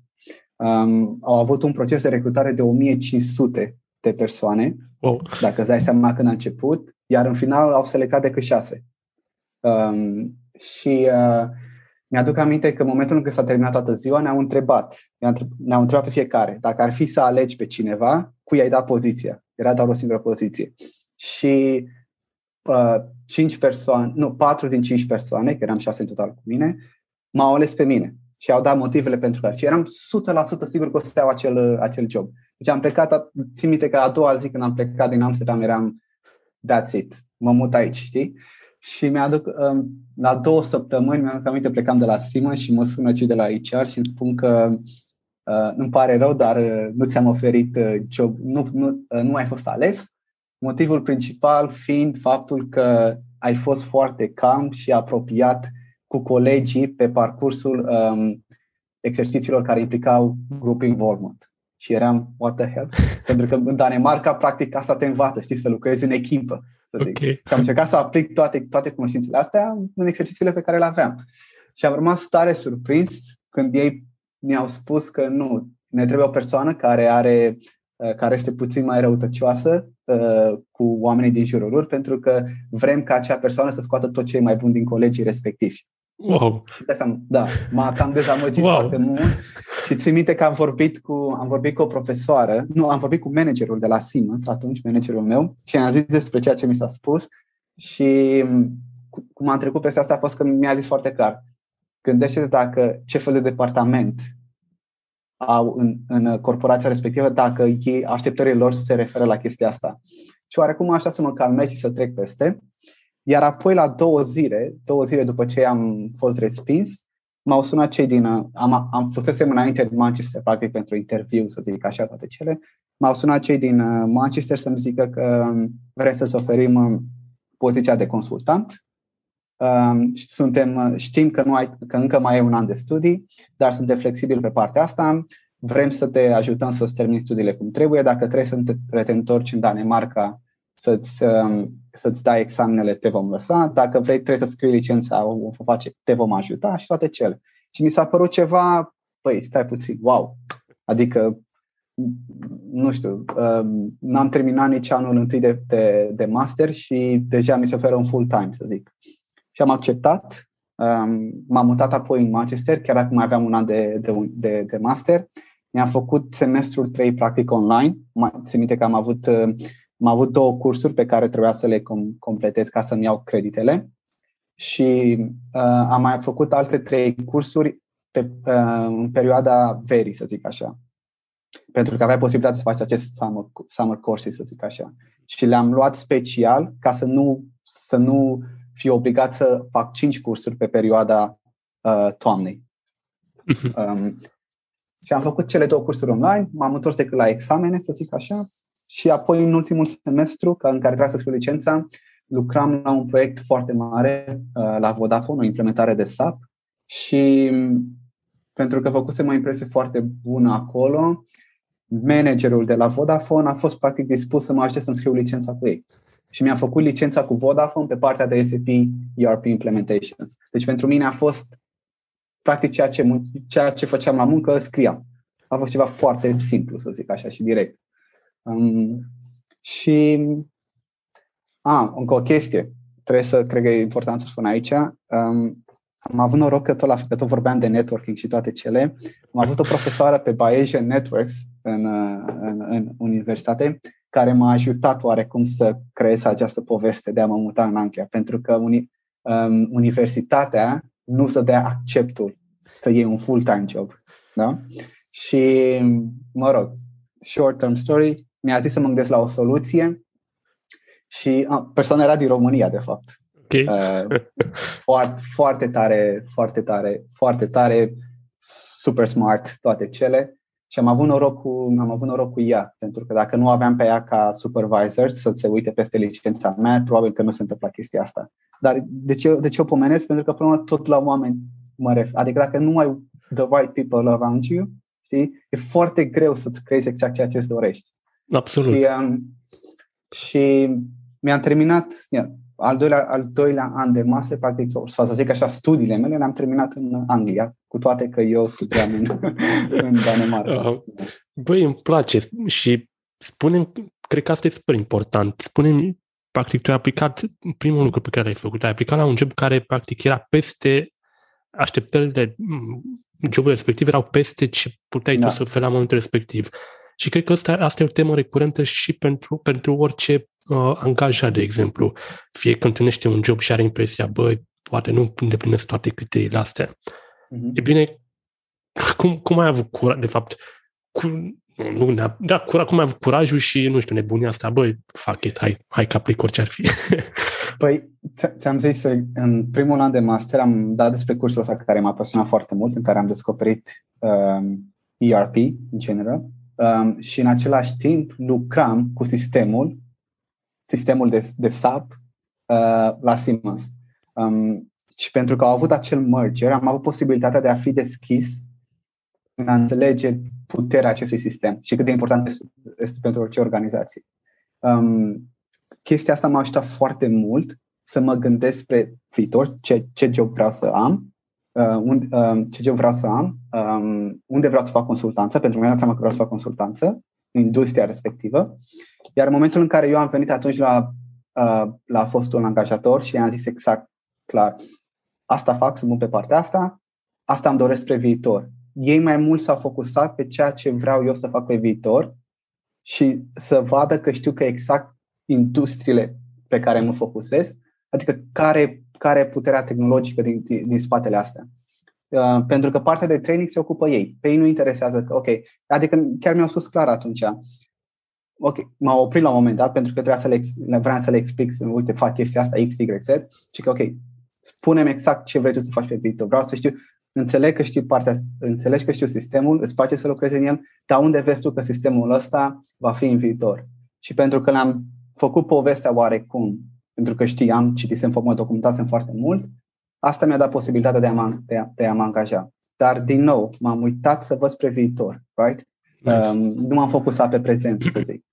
um, au avut un proces de recrutare de 1500 de persoane, oh. dacă îți dai seama când a început, iar în final au selectat decât șase. Um, și uh, mi-aduc aminte că în momentul în care s-a terminat toată ziua ne-au întrebat, ne-au întrebat pe fiecare, dacă ar fi să alegi pe cineva, cui ai dat poziția. Era doar o singură poziție. Și uh, cinci persoane, nu, patru din cinci persoane, că eram șase în total cu mine, m-au ales pe mine și au dat motivele pentru care. Și eram 100% sigur că o să iau acel, acel job. Deci am plecat, țin minte că a doua zi când am plecat din Amsterdam eram that's it, mă mut aici, știi? Și mi-aduc, um, la două săptămâni, mi-aduc aminte, plecam de la Simon și mă sună cei de la HR și îmi spun că uh, nu-mi pare rău, dar uh, nu ți-am oferit uh, job, nu, nu, uh, nu ai fost ales. Motivul principal fiind faptul că ai fost foarte calm și apropiat cu colegii pe parcursul um, exercițiilor care implicau group involvement. Și eram, what the hell? Pentru că în Danemarca, practic, asta te învață, știi, să lucrezi în echipă. Okay. Și am încercat să aplic toate, toate cunoștințele astea în exercițiile pe care le aveam. Și am rămas tare surprins când ei mi-au spus că nu, ne trebuie o persoană care are uh, care este puțin mai răutăcioasă uh, cu oamenii din jurul lor, pentru că vrem ca acea persoană să scoată tot ce e mai bun din colegii respectivi. Wow. Și seama, da, m-a cam dezamăgit wow. foarte mult și țin minte că am vorbit, cu, am vorbit cu o profesoară, nu, am vorbit cu managerul de la Siemens, atunci managerul meu, și am zis despre ceea ce mi s-a spus și cum am trecut peste asta a fost că mi-a zis foarte clar, gândește-te dacă ce fel de departament au în, în corporația respectivă, dacă ei, așteptările lor se referă la chestia asta. Și oarecum așa să mă calmez și să trec peste. Iar apoi la două zile, două zile după ce am fost respins, m-au sunat cei din... Am, am fusesem înainte în Manchester, practic, pentru interviu, să zic așa, toate cele. M-au sunat cei din uh, Manchester să-mi zică că um, vrem să-ți oferim um, poziția de consultant. Um, suntem, uh, știm că, nu ai, că încă mai e un an de studii, dar suntem flexibili pe partea asta. Vrem să te ajutăm să-ți termini studiile cum trebuie. Dacă trebuie să te, te întorci în Danemarca, să-ți, um, să-ți dai examenele, te vom lăsa. Dacă vrei, trebuie să scrii licența, o vom face, te vom ajuta și toate cele. Și mi s-a părut ceva, păi, stai puțin, wow! Adică, nu știu, um, n-am terminat nici anul întâi de, de, de master și deja mi se oferă un full-time, să zic. Și am acceptat, um, m-am mutat apoi în Manchester, chiar dacă mai aveam un an de, de, de, de master. Mi-am făcut semestrul 3 practic online. Țin minte că am avut uh, am avut două cursuri pe care trebuia să le com- completez ca să-mi iau creditele și uh, am mai făcut alte trei cursuri pe, uh, în perioada verii, să zic așa. Pentru că aveai posibilitatea să faci acest summer, summer courses, să zic așa. Și le-am luat special ca să nu, să nu fiu obligat să fac cinci cursuri pe perioada uh, toamnei. Mhm. Um, și am făcut cele două cursuri online, m-am întors decât la examene, să zic așa, și apoi în ultimul semestru, în care trebuia să scriu licența, lucram la un proiect foarte mare uh, la Vodafone, o implementare de SAP și mm, pentru că făcusem o impresie foarte bună acolo, managerul de la Vodafone a fost practic dispus să mă ajute să-mi scriu licența cu ei. Și mi-a făcut licența cu Vodafone pe partea de SAP ERP Implementations. Deci pentru mine a fost practic ceea ce, ceea ce făceam la muncă, scriam. A fost ceva foarte simplu, să zic așa, și direct. Um, și a, încă o chestie. Trebuie să, cred că e important să spun aici. Um, am avut noroc că tot, la, că tot vorbeam de networking și toate cele. Am avut o profesoară pe Bayesian Networks în, în, în universitate care m-a ajutat oarecum să creez această poveste de a mă muta în Anglia, pentru că uni, um, universitatea nu să dea acceptul să iei un full-time job. Da? Și, mă rog, short-term story, mi-a zis să mă gândesc la o soluție și a, persoana era din România, de fapt. Okay. Uh, foarte, foarte tare, foarte tare, foarte tare, super smart, toate cele. Și am avut noroc cu, am avut noroc cu ea, pentru că dacă nu aveam pe ea ca supervisor să se uite peste licența mea, probabil că nu se întâmpla chestia asta. Dar de ce, de ce o pomenesc? Pentru că, până tot la oameni mă refer. Adică dacă nu ai the right people around you, știi, e foarte greu să-ți creezi exact ceea ce îți dorești. Absolut. Și, um, și mi-am terminat yeah, al, doilea, al doilea an de masă, practic, sau să zic așa, studiile mele le-am terminat în Anglia, cu toate că eu studiam în, în Danemarca. Uh, băi, îmi place și spune cred că asta e super important, spune practic, tu ai aplicat primul lucru pe care l-ai făcut, ai aplicat la un job care, practic, era peste așteptările, jobul respectiv erau peste ce puteai da. tu să oferi la momentul respectiv. Și cred că asta, asta e o temă recurentă și pentru, pentru orice uh, angajat, de exemplu. Fie că întâlnește un job și are impresia, băi, poate nu îndeplinesc toate criteriile astea. Mm-hmm. E bine, cum, cum ai avut curaj, de fapt, cu, nu, da, da cura, cum ai avut curajul și, nu știu, nebunia asta, băi, fuck it, hai, hai că aplic orice ar fi. Păi, ți-am zis, în primul an de master am dat despre cursul ăsta care m-a pasionat foarte mult, în care am descoperit um, ERP, în general, um, și în același timp lucram cu sistemul, sistemul de, de SAP uh, la Siemens. Um, și pentru că au avut acel merger, am avut posibilitatea de a fi deschis în a înțelege puterea acestui sistem și cât de important este, este pentru orice organizație. Um, chestia asta m-a ajutat foarte mult să mă gândesc spre viitor, ce, ce job vreau să am, uh, un, uh, ce job vreau să am, um, unde vreau să fac consultanță, pentru că mi-am seama că vreau să fac consultanță în industria respectivă. Iar în momentul în care eu am venit atunci la, uh, la fostul angajator și i-am zis exact clar, asta fac, sunt pe partea asta, asta îmi doresc spre viitor ei mai mult s-au focusat pe ceea ce vreau eu să fac pe viitor și să vadă că știu că exact industriile pe care mă focusez, adică care, care e puterea tehnologică din, din, din spatele astea. Uh, pentru că partea de training se ocupă ei. Pe ei nu interesează că, ok, adică chiar mi-au spus clar atunci, ok, m-au oprit la un moment dat pentru că trebuia să le, vreau să le explic, să, uite, fac chestia asta, X, Y, Z, și că, ok, spune exact ce vrei tu să faci pe viitor. Vreau să știu înțeleg că știi partea, înțelegi că știu sistemul, îți place să lucrezi în el, dar unde vezi tu că sistemul ăsta va fi în viitor? Și pentru că le-am făcut povestea oarecum, pentru că știam, citisem, mă documentasem foarte mult, asta mi-a dat posibilitatea de a mă, de a, de a mă angaja. Dar, din nou, m-am uitat să văd spre viitor, right? Nice. Um, nu m-am focusat pe prezent, să zic.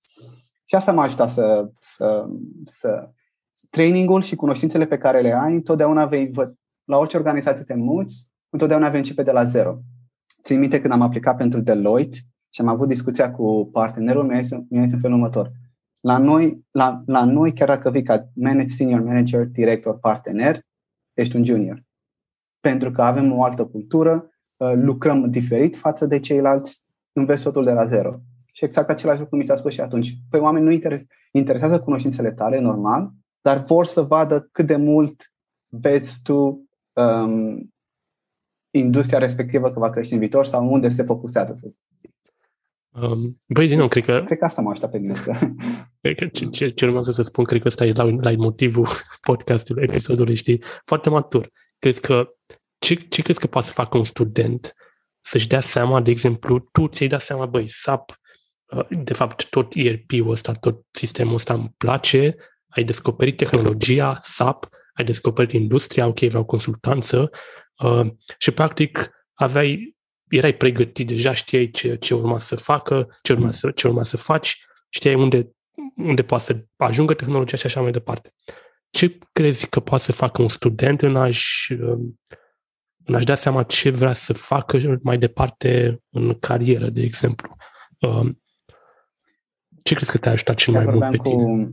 Și asta m-a ajutat să, să, să trainingul și cunoștințele pe care le ai, întotdeauna vei, la orice organizație te muți, întotdeauna vei începe de la zero. Țin minte când am aplicat pentru Deloitte și am avut discuția cu partenerul, mi-a zis, mi-a zis în felul următor. La noi, la, la noi, chiar dacă vii ca manage, senior manager, director, partener, ești un junior. Pentru că avem o altă cultură, uh, lucrăm diferit față de ceilalți, înveți totul de la zero. Și exact același lucru mi s-a spus și atunci. Păi oamenii nu interes, interesează cunoștințele tale, normal, dar vor să vadă cât de mult vezi tu um, industria respectivă că va crește în viitor sau unde se focusează, să zic. Um, băi, din nou, cred că... Cred că asta mă aștept pe mine să... Cred că ce, ce, ce urmează să spun, cred că ăsta e la, la motivul podcastului, episodului, știi? Foarte matur. Cred că... Ce, ce crezi că poate să facă un student să-și dea seama, de exemplu, tu ți-ai dat seama, băi, SAP, uh, de fapt, tot ERP-ul ăsta, tot sistemul ăsta îmi place, ai descoperit tehnologia SAP, ai descoperit industria, ok, vreau consultanță, Uh, și practic aveai, erai pregătit deja, știai ce, ce urma să facă, ce urma să, ce urma să faci, știai unde, unde poate să ajungă tehnologia și așa mai departe. Ce crezi că poate să facă un student în a-și, uh, în a-și da seama ce vrea să facă mai departe în carieră, de exemplu? Uh, ce crezi că te-a ajutat cel mai mult pe tine? Cu,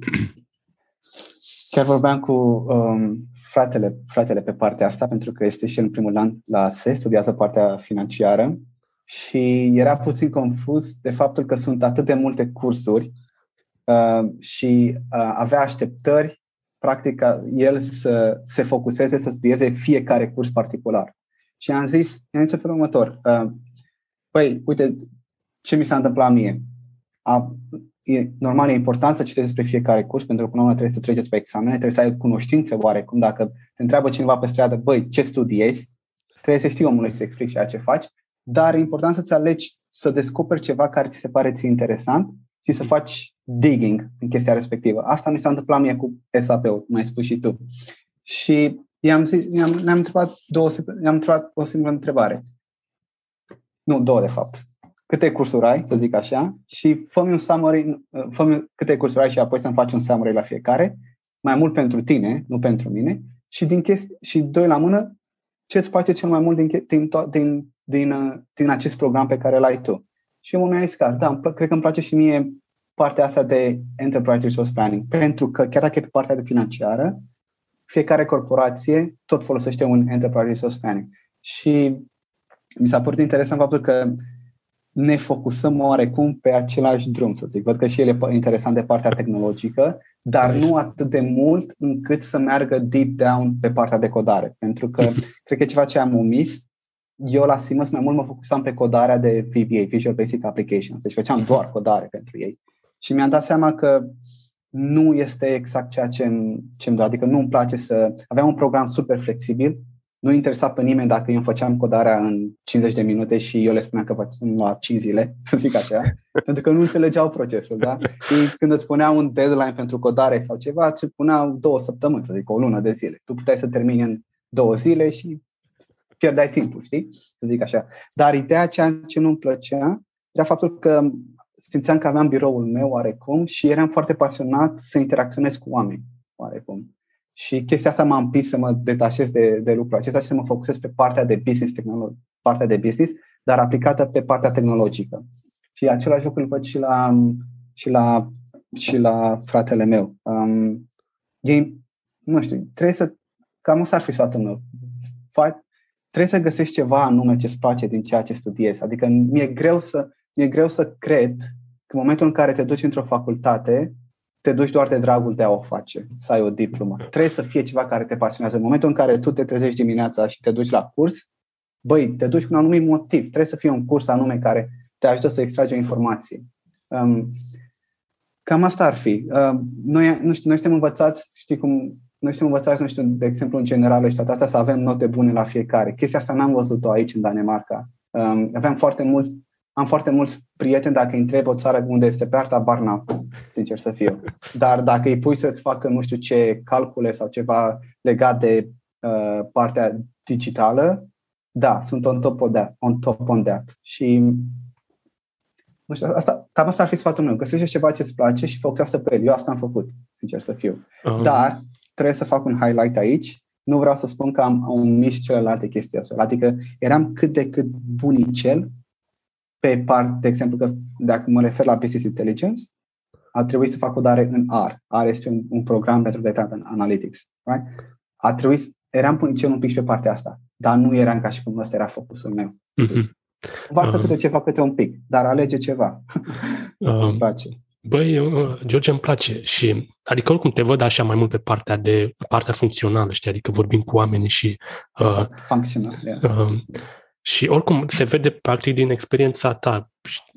chiar vorbeam cu um, fratele, fratele pe partea asta, pentru că este și în primul an la SE, studiază partea financiară și era puțin confuz de faptul că sunt atât de multe cursuri uh, și uh, avea așteptări, practic, ca el să se focuseze, să studieze fiecare curs particular. Și am zis, am zis în felul următor, uh, păi, uite, ce mi s-a întâmplat mie? A, e normal, e important să citești despre fiecare curs, pentru că până la urmă trebuie să treceți pe examene, trebuie să ai cunoștințe oarecum. Dacă te întreabă cineva pe stradă, băi, ce studiezi, trebuie să știi omului să explici ceea ce faci, dar e important să-ți alegi să descoperi ceva care ți se pare ți interesant și să faci digging în chestia respectivă. Asta mi s-a întâmplat mie cu SAP-ul, cum ai spus și tu. Și i-am zis, i-am, ne-am întrebat, două, ne-am întrebat o singură întrebare. Nu, două de fapt câte cursuri ai, să zic așa, și fă un summary, fă câte cursuri ai și apoi să-mi faci un summary la fiecare, mai mult pentru tine, nu pentru mine, și din chesti- și doi la mână, ce îți place cel mai mult din, din, din, din, din acest program pe care l-ai tu. Și omul mi-a zis că, da, cred că îmi place și mie partea asta de Enterprise Resource Planning. Pentru că chiar dacă e pe partea de financiară, fiecare corporație tot folosește un Enterprise Resource Planning. Și mi s-a părut interesant faptul că ne focusăm oarecum pe același drum, să zic. Văd că și el e interesant de partea tehnologică, dar nu atât de mult încât să meargă deep down pe partea de codare. Pentru că cred că e ceva ce am omis. Eu la Siemens mai mult mă focusam pe codarea de VBA, Visual Basic Applications. Deci făceam mhm. doar codare pentru ei. Și mi-am dat seama că nu este exact ceea ce îmi, ce îmi Adică nu îmi place să... Aveam un program super flexibil, nu interesa pe nimeni dacă eu îmi făceam codarea în 50 de minute și eu le spuneam că facem la 5 zile, să zic așa, pentru că nu înțelegeau procesul, da? Și când îți spunea un deadline pentru codare sau ceva, îți puneau două săptămâni, să zic, o lună de zile. Tu puteai să termini în două zile și pierdeai timpul, știi? Să zic așa. Dar ideea ceea ce nu-mi plăcea era faptul că simțeam că aveam biroul meu oarecum și eram foarte pasionat să interacționez cu oameni oarecum. Și chestia asta m-a împins să mă detașez de, de lucrul acesta și să mă focusez pe partea de business, tehnolog- partea de business, dar aplicată pe partea tehnologică. Și același lucru îl văd și la, și la, și la fratele meu. Um, ei, nu știu, trebuie să, cam asta ar fi sfatul meu. Fac, trebuie să găsești ceva anume ce îți place din ceea ce studiezi. Adică mi-e greu să, mi-e greu să cred că în momentul în care te duci într-o facultate, te duci doar de dragul de a o face, să ai o diplomă. Trebuie să fie ceva care te pasionează. În momentul în care tu te trezești dimineața și te duci la curs, băi, te duci cu un anumit motiv. Trebuie să fie un curs anume care te ajută să extragi o informație. Um, cam asta ar fi. Um, noi, nu știu, noi suntem învățați, știi cum, noi suntem învățați, nu știu, de exemplu, în general și toate astea, să avem note bune la fiecare. Chestia asta n-am văzut-o aici, în Danemarca. Um, aveam foarte mult am foarte mulți prieteni dacă îi întreb o țară unde este pe arta, bar sincer să fiu. Dar dacă îi pui să-ți facă nu știu ce calcule sau ceva legat de uh, partea digitală, da, sunt on top, of that, on top on that. Și nu știu, asta, cam asta ar fi sfatul meu. Găsește ceva ce îți place și focusează pe el. Eu asta am făcut, sincer să fiu. Uh-huh. Dar trebuie să fac un highlight aici. Nu vreau să spun că am, am omis celelalte chestii astfel. Adică eram cât de cât bunicel pe part, de exemplu, că dacă mă refer la Business Intelligence, a trebuit să fac o dare în R. R este un, un program pentru data analytics. Right? A trebuit, eram punicel un pic și pe partea asta, dar nu eram ca și cum ăsta era focusul meu. Mm-hmm. Învață uh, câte ceva, câte un pic, dar alege ceva. Uh, place. Băi, uh, George, îmi place și, adică oricum te văd așa mai mult pe partea de, partea funcțională, știi, adică vorbim cu oamenii și... Uh, exact, funcțional, yeah. uh, și oricum se vede practic din experiența ta,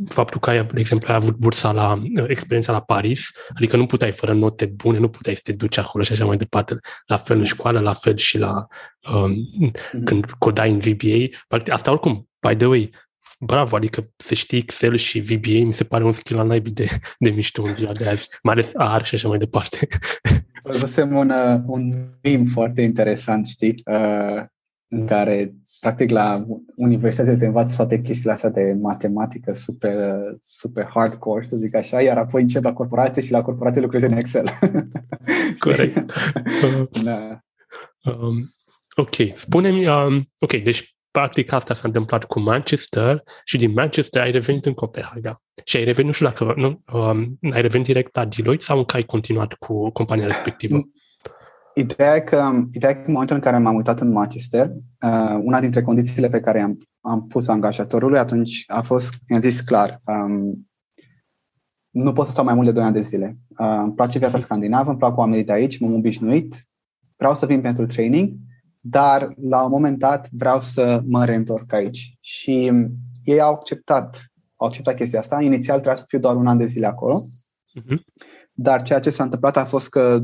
faptul că ai, de exemplu, ai avut bursa la uh, experiența la Paris, adică nu puteai fără note bune, nu puteai să te duci acolo și așa mai departe. La fel în școală, la fel și la um, mm-hmm. când codai în VBA. Practic, asta oricum, by the way, bravo, adică să știi Excel și VBA mi se pare un skill al naibii de, de mișto în ziua de azi, mai ales AR și așa mai departe. Văzusem un, uh, un meme foarte interesant, știi? Uh, în care, practic, la universitate te învață toate chestiile astea de matematică super, super hardcore, să zic așa, iar apoi încep la corporație și la corporație lucrezi în Excel. Corect. da. Um, ok, spune-mi, um, ok, deci practic asta s-a întâmplat cu Manchester și din Manchester ai revenit în Copenhaga. Și ai revenit, nu știu dacă nu, um, ai revenit direct la Deloitte sau încă ai continuat cu compania respectivă? Ideea e, că, ideea e că în momentul în care m-am uitat în Manchester, uh, una dintre condițiile pe care am, am pus angajatorului atunci a fost, i-am zis clar, um, nu pot să stau mai mult de 2 ani de zile. Uh, îmi place viața scandinavă, îmi plac oamenii de aici, m-am obișnuit, vreau să vin pentru training, dar la un moment dat vreau să mă reîntorc aici. Și ei au acceptat, au acceptat chestia asta. Inițial trebuia să fiu doar un an de zile acolo, uh-huh. dar ceea ce s-a întâmplat a fost că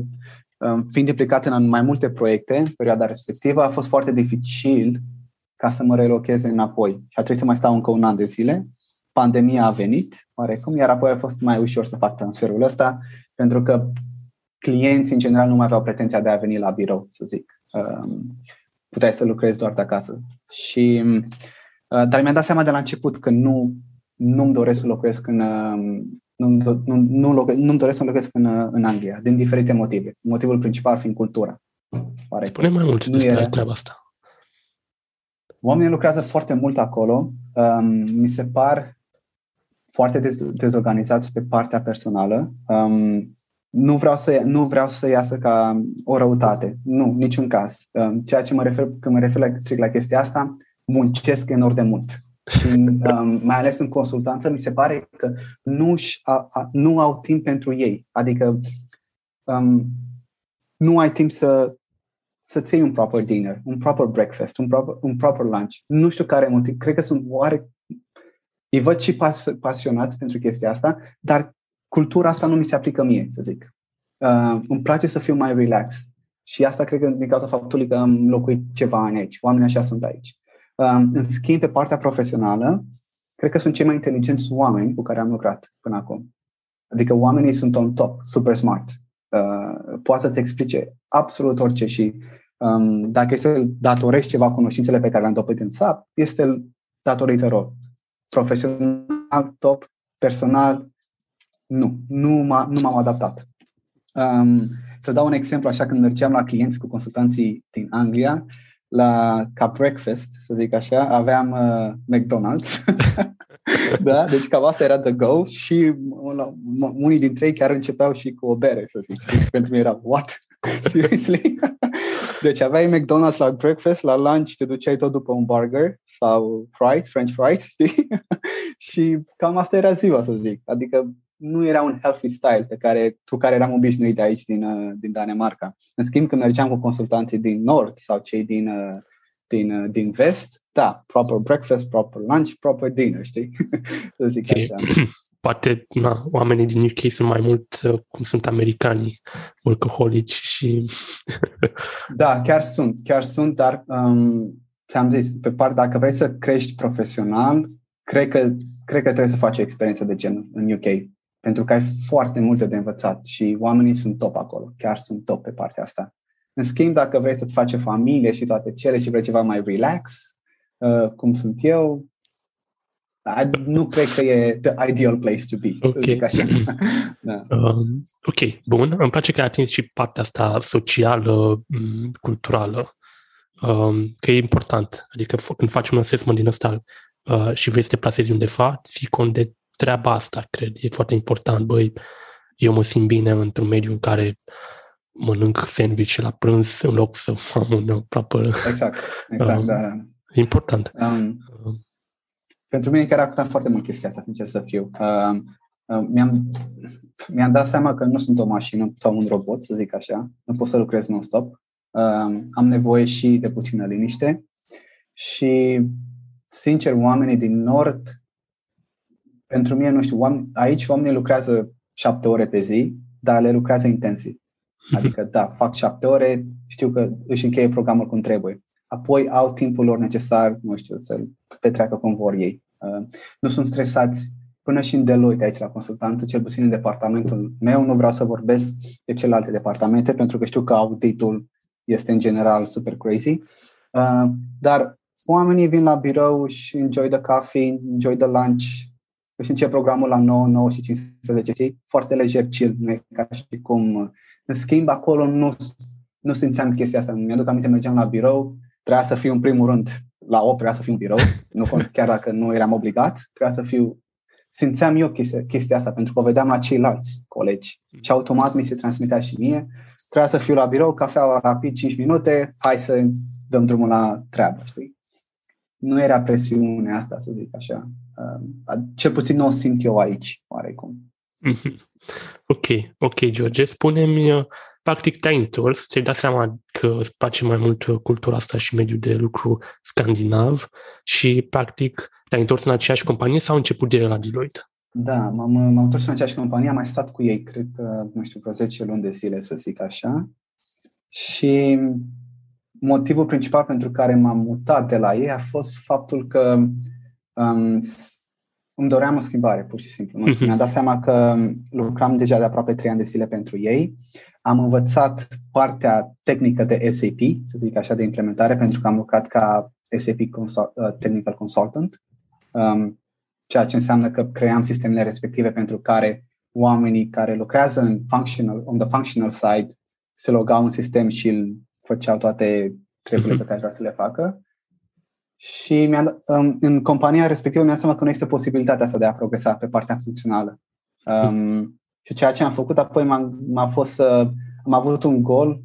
fiind implicat în mai multe proiecte în perioada respectivă, a fost foarte dificil ca să mă relochez înapoi. Și a trebuit să mai stau încă un an de zile. Pandemia a venit, oarecum, iar apoi a fost mai ușor să fac transferul ăsta, pentru că clienții, în general, nu mai aveau pretenția de a veni la birou, să zic. Puteai să lucrezi doar de acasă. Și, uh, dar mi-am dat seama de la început că nu, nu-mi doresc să locuiesc în, nu, nu, nu, nu-mi doresc să locuiesc în, în Anglia, din diferite motive. Motivul principal fiind cultura. Pare Spune mai mult despre era... treaba asta. Oamenii lucrează foarte mult acolo. Um, mi se par foarte dezorganizați pe partea personală. Um, nu vreau să, nu vreau să iasă ca o răutate. Nu, niciun caz. Um, ceea ce mă refer, când mă refer la, strict la chestia asta, muncesc enorm de mult. Și um, mai ales în consultanță, mi se pare că nu, a, a, nu au timp pentru ei. Adică um, nu ai timp să să-ți iei un proper dinner, un proper breakfast, un proper, un proper lunch. Nu știu care motiv. Cred că sunt oare... Îi văd și pas, pasionați pentru chestia asta, dar cultura asta nu mi se aplică mie, să zic. Uh, îmi place să fiu mai relax. Și asta cred că din cauza faptului că am locuit ceva ani aici. Oamenii așa sunt aici. Uh, în schimb, pe partea profesională, cred că sunt cei mai inteligenți oameni cu care am lucrat până acum. Adică oamenii sunt on top, super smart. Uh, poate să-ți explice absolut orice și um, dacă este să datorești ceva cunoștințele pe care le-am dobândit în SAP, este datorită lor. Profesional, top, personal, nu, nu, m-a, nu m-am adaptat. Um, să dau un exemplu, așa, când mergeam la clienți cu consultanții din Anglia, la ca breakfast, să zic așa, aveam uh, McDonald's. da? Deci cam asta era the go și unii dintre ei chiar începeau și cu o bere, să zic. Știi? Pentru mine era, what? Seriously? deci aveai McDonald's la breakfast, la lunch te duceai tot după un burger sau fries, french fries, știi? și cam asta era ziua, să zic. Adică nu era un healthy style pe care, cu care eram obișnuit de aici din, uh, din Danemarca. În schimb, când mergeam cu consultanții din nord sau cei din, uh, din, uh, din vest, da, proper breakfast, proper lunch, proper dinner, știi? să zic okay. așa. Poate na, oamenii din UK sunt mai mult cum sunt americanii, workaholici și... da, chiar sunt, chiar sunt, dar um, ți-am zis, pe part, dacă vrei să crești profesional, cred că, cred că trebuie să faci o experiență de gen în UK pentru că ai foarte multe de învățat și oamenii sunt top acolo, chiar sunt top pe partea asta. În schimb, dacă vrei să-ți faci o familie și toate cele și vrei ceva mai relax, uh, cum sunt eu, nu cred că e the ideal place to be. Ok, așa. da. um, ok, bun. Îmi place că ai atins și partea asta socială, culturală, um, că e important. Adică când faci un assessment din ăsta uh, și vrei să te plasezi undeva, ții cont de treaba asta, cred. E foarte important, băi, eu mă simt bine într-un mediu în care mănânc sandwich la prânz în loc să am un proper... Exact, exact, um, da. Important. Um, um, pentru mine chiar a costat foarte mult chestia asta, sincer să fiu. Um, um, mi-am, mi-am dat seama că nu sunt o mașină sau un robot, să zic așa. Nu pot să lucrez non-stop. Um, am nevoie și de puțină liniște. Și, sincer, oamenii din Nord pentru mine, nu știu, oameni, aici oamenii lucrează șapte ore pe zi, dar le lucrează intensiv. Mhm. Adică, da, fac șapte ore, știu că își încheie programul cum trebuie. Apoi au timpul lor necesar, nu știu, să petreacă cum vor ei. Uh, nu sunt stresați până și în Deloitte aici la consultanță, cel puțin în departamentul meu, nu vreau să vorbesc de celelalte departamente, pentru că știu că auditul este în general super crazy. Uh, dar oamenii vin la birou și enjoy the coffee, enjoy the lunch, își încep programul la 9, 9 și 15, știi? Foarte lejer, chill, nu e ca și cum... În schimb, acolo nu, nu simțeam chestia asta. Mi-aduc aminte, mergeam la birou, trebuia să fiu în primul rând la 8, trebuia să fiu în birou, nu cont, chiar dacă nu eram obligat, trebuia să fiu... Simțeam eu chestia, chestia asta, pentru că o vedeam la ceilalți colegi și automat mi se transmitea și mie. Trebuia să fiu la birou, cafeaua rapid, 5 minute, hai să dăm drumul la treabă, știi? Nu era presiunea asta, să zic așa. Cel puțin nu o simt eu aici, oarecum. Mm-hmm. Ok, ok, George. Spune-mi, uh, practic te-ai întors, ți-ai dat seama că îți place mai mult uh, cultura asta și mediul de lucru scandinav și practic te-ai întors în aceeași companie sau început de la Deloitte? Da, m-am, m-am întors în aceeași companie, am mai stat cu ei, cred că, nu știu, vreo 10 luni de zile, să zic așa. Și motivul principal pentru care m-am mutat de la ei a fost faptul că um, îmi doream o schimbare, pur și simplu. Nu știu, uh-huh. mi-am dat seama că lucram deja de aproape trei ani de zile pentru ei. Am învățat partea tehnică de SAP, să zic așa, de implementare, pentru că am lucrat ca SAP Consult- uh, Technical Consultant, um, ceea ce înseamnă că cream sistemele respective pentru care oamenii care lucrează în functional, on the functional side se logau în sistem și îl făceau toate treburile uh-huh. pe care vrea să le facă. Și mi-a, în compania respectivă mi-am seama că nu există posibilitatea asta de a progresa pe partea funcțională. Um, și ceea ce am făcut apoi m-a, m-a fost să am avut un gol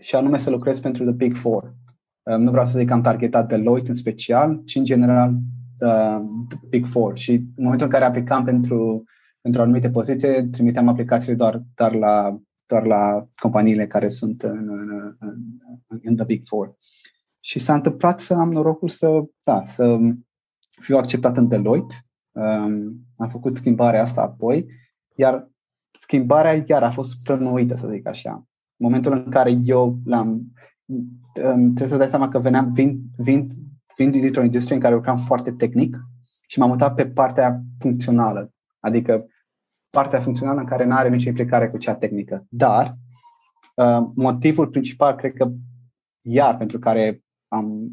și anume să lucrez pentru The Big Four. Um, nu vreau să zic că am targetat Deloitte în special, ci în general uh, The Big Four. Și în momentul în care aplicam pentru, pentru anumite poziții, trimiteam aplicațiile doar, doar, la, doar la companiile care sunt în, în, în, în The Big Four. Și s-a întâmplat să am norocul să, da, să fiu acceptat în Deloitte. Um, am făcut schimbarea asta apoi, iar schimbarea iar a fost plănuită, să zic așa. În momentul în care eu l-am... Trebuie să dai seama că veneam, vin, vin, vin dintr-o industrie în care lucram foarte tehnic și m-am mutat pe partea funcțională. Adică partea funcțională în care nu are nicio implicare cu cea tehnică. Dar uh, motivul principal, cred că iar pentru care am,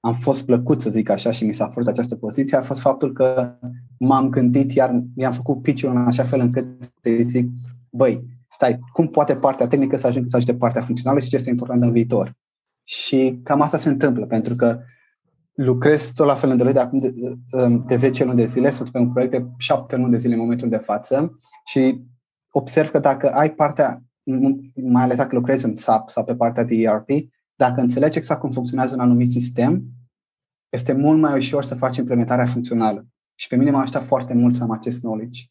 am fost plăcut, să zic așa, și mi s-a făcut această poziție, a fost faptul că m-am gândit, iar mi-am făcut pitch în așa fel încât să zic, băi, stai, cum poate partea tehnică să ajungă să ajute partea funcțională și ce este important în viitor? Și cam asta se întâmplă, pentru că lucrez tot la fel în de acum de, de 10 luni de zile, sunt pe un proiect de 7 luni de zile în momentul de față și observ că dacă ai partea, mai ales dacă lucrezi în SAP sau pe partea de ERP, dacă înțelegi exact cum funcționează un anumit sistem, este mult mai ușor să faci implementarea funcțională. Și pe mine m-a ajutat foarte mult să am acest knowledge.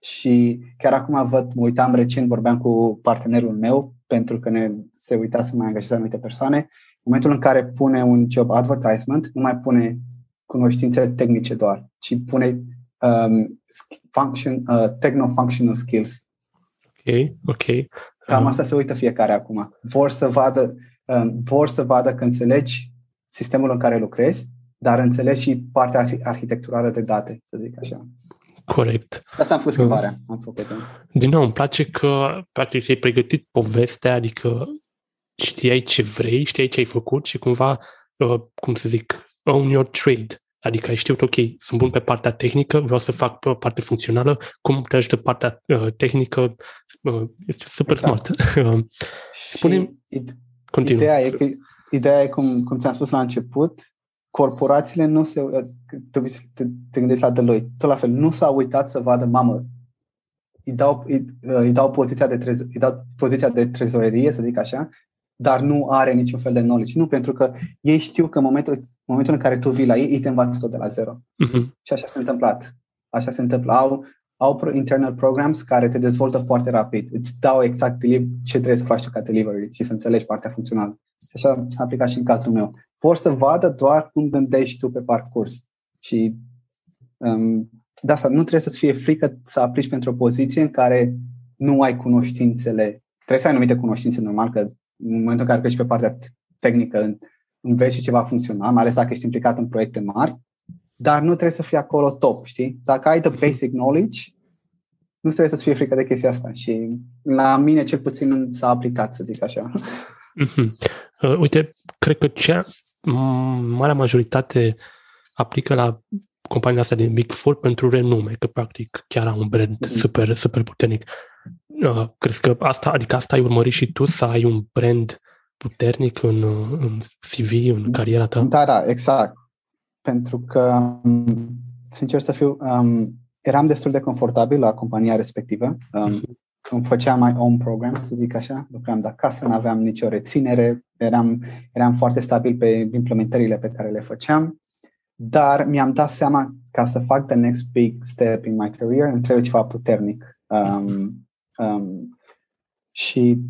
Și chiar acum văd, mă uitam recent, vorbeam cu partenerul meu, pentru că ne se uita să mai angajeze anumite persoane. În momentul în care pune un job advertisement, nu mai pune cunoștințe tehnice doar, ci pune um, function, uh, techno-functional skills. Ok, ok. Cam asta se uită fiecare acum. Vor să vadă vor să vadă că înțelegi sistemul în care lucrezi, dar înțelegi și partea arhitecturală de date, să zic așa. Corect. Asta am fost schimbarea. Am făcut Din nou, îmi place că practic ți-ai pregătit povestea, adică știai ce vrei, știai ce ai făcut și cumva, uh, cum să zic, own your trade. Adică ai știut, ok, sunt bun pe partea tehnică, vreau să fac pe partea funcțională, cum te ajută partea uh, tehnică, uh, este super exact. smart. Spune, Continu. Ideea e, că, ideea e cum, cum ți-am spus la început, corporațiile nu se... Te, te, te gândești la Deloitte, tot la fel, nu s-au uitat să vadă, mamă, îi dau, îi, îi dau, poziția, de trez, îi dau poziția de trezorerie, să zic așa, dar nu are niciun fel de knowledge. Nu, pentru că ei știu că în momentul, momentul în care tu vii la ei, ei te învață tot de la zero. Uh-huh. Și așa s-a întâmplat. Așa se întâmplă. Au, au internal programs care te dezvoltă foarte rapid. Îți dau exact ce trebuie să faci ca delivery și să înțelegi partea funcțională. Și așa s-a aplicat și în cazul meu. Vor să vadă doar cum gândești tu pe parcurs. Și um, de asta nu trebuie să-ți fie frică să aplici pentru o poziție în care nu ai cunoștințele. Trebuie să ai anumite cunoștințe, normal, că în momentul în care pleci pe partea tehnică, înveți și ceva funcțional, mai ales dacă ești implicat în proiecte mari, dar nu trebuie să fii acolo top, știi? Dacă ai the basic knowledge, nu trebuie să-ți fie frică de chestia asta și la mine cel puțin nu s-a aplicat, să zic așa. Mm-hmm. Uh, uite, cred că cea marea majoritate aplică la compania asta din Big Four pentru renume, că practic chiar au un brand mm-hmm. super, super puternic. Uh, crezi că asta, adică asta ai urmărit și tu, să ai un brand puternic în, în CV, în cariera ta? Da, da, exact pentru că, sincer să fiu, um, eram destul de confortabil la compania respectivă. Um, îmi făceam mai own program, să zic așa, lucram de acasă, nu aveam nicio reținere, eram, eram foarte stabil pe implementările pe care le făceam, dar mi-am dat seama ca să fac the next big step in my career, îmi trebuie ceva puternic. Um, um, și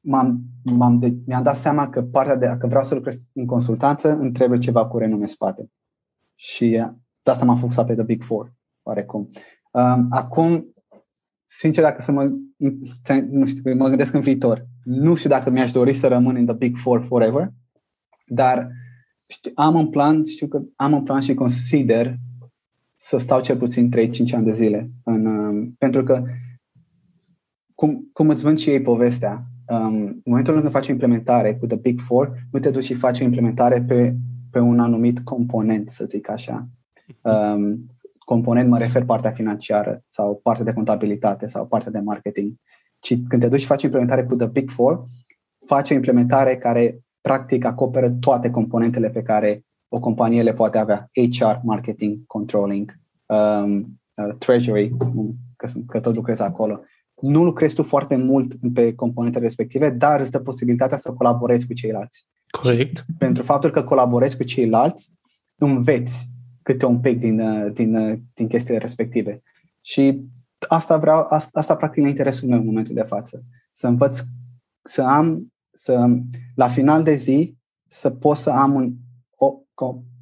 m-am, m-am de, mi-am dat seama că partea de, că vreau să lucrez în consultanță, îmi trebuie ceva cu renume spate. Și de asta m-am focusat pe The Big Four, oarecum. Um, acum, sincer, dacă să mă, nu știu, mă gândesc în viitor, nu știu dacă mi-aș dori să rămân în The Big Four forever, dar știu, am un plan, știu că am un plan și consider să stau cel puțin 3-5 ani de zile. În, um, pentru că, cum, cum îți vând și ei povestea, um, în momentul în care faci o implementare cu The Big Four, nu te duci și faci o implementare pe pe un anumit component, să zic așa. Um, component mă refer partea financiară sau partea de contabilitate sau partea de marketing. Ci când te duci și faci implementare cu The Big Four, faci o implementare care practic acoperă toate componentele pe care o companie le poate avea. HR, marketing, controlling, um, uh, treasury, că, că tot lucrez acolo. Nu lucrezi tu foarte mult pe componentele respective, dar îți dă posibilitatea să colaborezi cu ceilalți. Corect. Și pentru faptul că colaborezi cu ceilalți, înveți câte un pic din, uh, din, uh, din chestiile respective. Și asta vreau, asta, asta practic e interesul meu în momentul de față. Să învăț, să am, să, la final de zi, să pot să am un, o,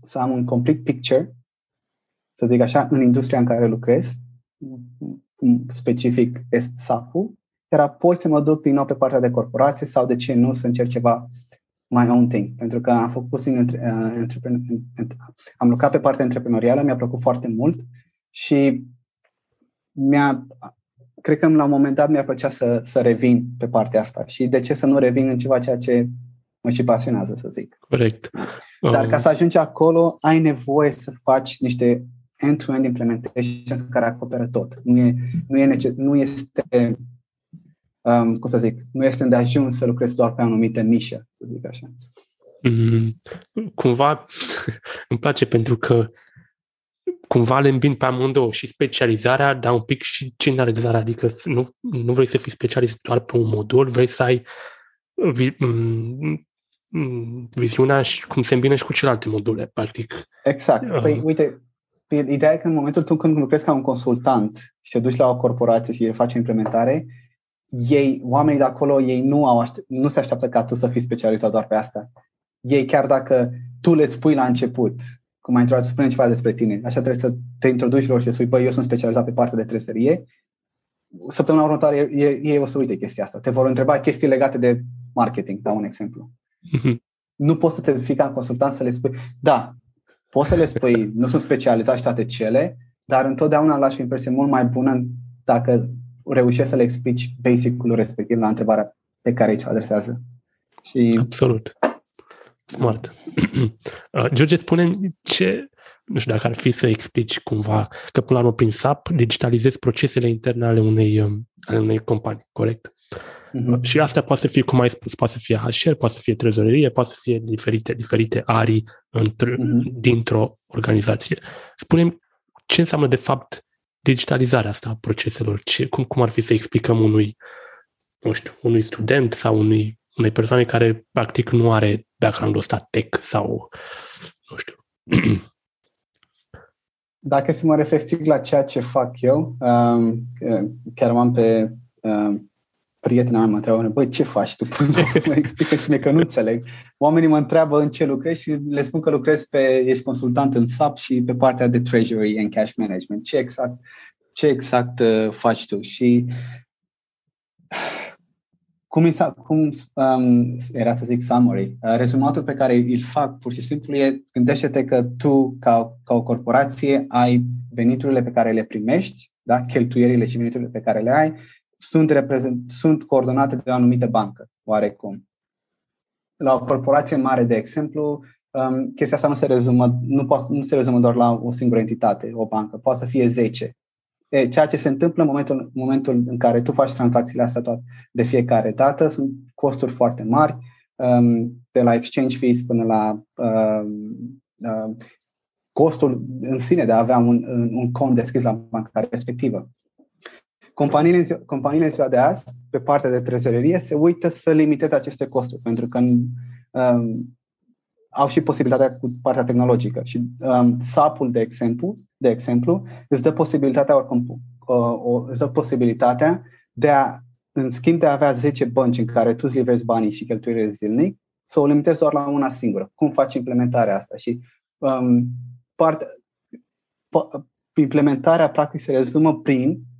să am un complete picture, să zic așa, în industria în care lucrez, specific est SAP-ul, iar apoi să mă duc din nou pe partea de corporație sau de ce nu să încerc ceva my own thing, pentru că am făcut puțin uh, am lucrat pe partea antreprenorială, mi-a plăcut foarte mult și mi-a, cred că la un moment dat mi-a plăcea să, să revin pe partea asta și de ce să nu revin în ceva ceea ce mă și pasionează, să zic. Corect. Dar ca să ajungi acolo, ai nevoie să faci niște end-to-end implementations care acoperă tot. Nu, e, nu, e nece- nu este um, cum să zic, nu este de ajuns să lucrezi doar pe o anumită nișă, să zic așa. Mm, cumva îmi place pentru că cumva le îmbin pe amândouă și specializarea, dar un pic și generalizarea, adică nu, nu vrei să fii specialist doar pe un modul, vrei să ai vi, m- m- viziunea și cum se îmbină și cu celelalte module, practic. Exact. Uh. Păi, uite, ideea e că în momentul tu când lucrezi ca un consultant și te duci la o corporație și faci implementare, ei, oamenii de acolo, ei nu, au aștept, nu se așteaptă ca tu să fii specializat doar pe asta. Ei, chiar dacă tu le spui la început, cum ai intrat, spune ceva despre tine, așa trebuie să te introduci lor și să spui, băi, eu sunt specializat pe partea de treserie, săptămâna următoare ei, ei o să uite chestia asta. Te vor întreba chestii legate de marketing, dau un exemplu. Mm-hmm. Nu poți să te fii ca consultant să le spui, da, poți să le spui, nu sunt specializat și toate cele, dar întotdeauna lași o impresie mult mai bună dacă reușești să le explici basic-ul respectiv la întrebarea pe care îi adresează. Și... Absolut. Smart. Uh, George, spune ce, nu știu dacă ar fi să explici cumva că până la urmă prin SAP digitalizezi procesele interne ale unei, um, ale unei companii, corect? Uh-huh. Și asta poate să fie, cum ai spus, poate să fie HR, poate să fie trezorerie, poate să fie diferite, diferite arii uh-huh. dintr-o organizație. Spune ce înseamnă de fapt digitalizarea asta a proceselor? Ce, cum, cum ar fi să explicăm unui, nu știu, unui student sau unui, unei persoane care practic nu are background-ul ăsta tech sau, nu știu. Dacă să mă refer strict la ceea ce fac eu, um, chiar am pe um, prietena mea mă întreabă, băi, ce faci tu? mă explică și mie că nu înțeleg. Oamenii mă întreabă în ce lucrezi și le spun că lucrez pe, ești consultant în SAP și pe partea de treasury and cash management. Ce exact, ce exact uh, faci tu? Și cum, cum um, era să zic summary, uh, rezumatul pe care îl fac pur și simplu e gândește-te că tu, ca, ca o corporație, ai veniturile pe care le primești, da? cheltuierile și veniturile pe care le ai sunt, reprezent, sunt coordonate de o anumită bancă, oarecum. La o corporație mare, de exemplu, um, chestia asta nu se rezumă, nu, poate, nu se rezumă doar la o singură entitate, o bancă, poate să fie 10. E, ceea ce se întâmplă în momentul, momentul în care tu faci tranzacțiile astea toate de fiecare dată sunt costuri foarte mari, um, de la exchange fees până la um, um, costul în sine de a avea un, un cont deschis la banca respectivă. Companiile, companiile ziua de azi, pe partea de trezorerie, se uită să limiteze aceste costuri, pentru că um, au și posibilitatea cu partea tehnologică. Și um, SAP-ul, de exemplu, de exemplu, îți dă posibilitatea, oricum, uh, o, îți dă posibilitatea de a, în schimb de a avea 10 bănci în care tu îți livrezi banii și cheltuielile zilnic, să o limitezi doar la una singură. Cum faci implementarea asta? Și um, parte, implementarea practic se rezumă prin Um,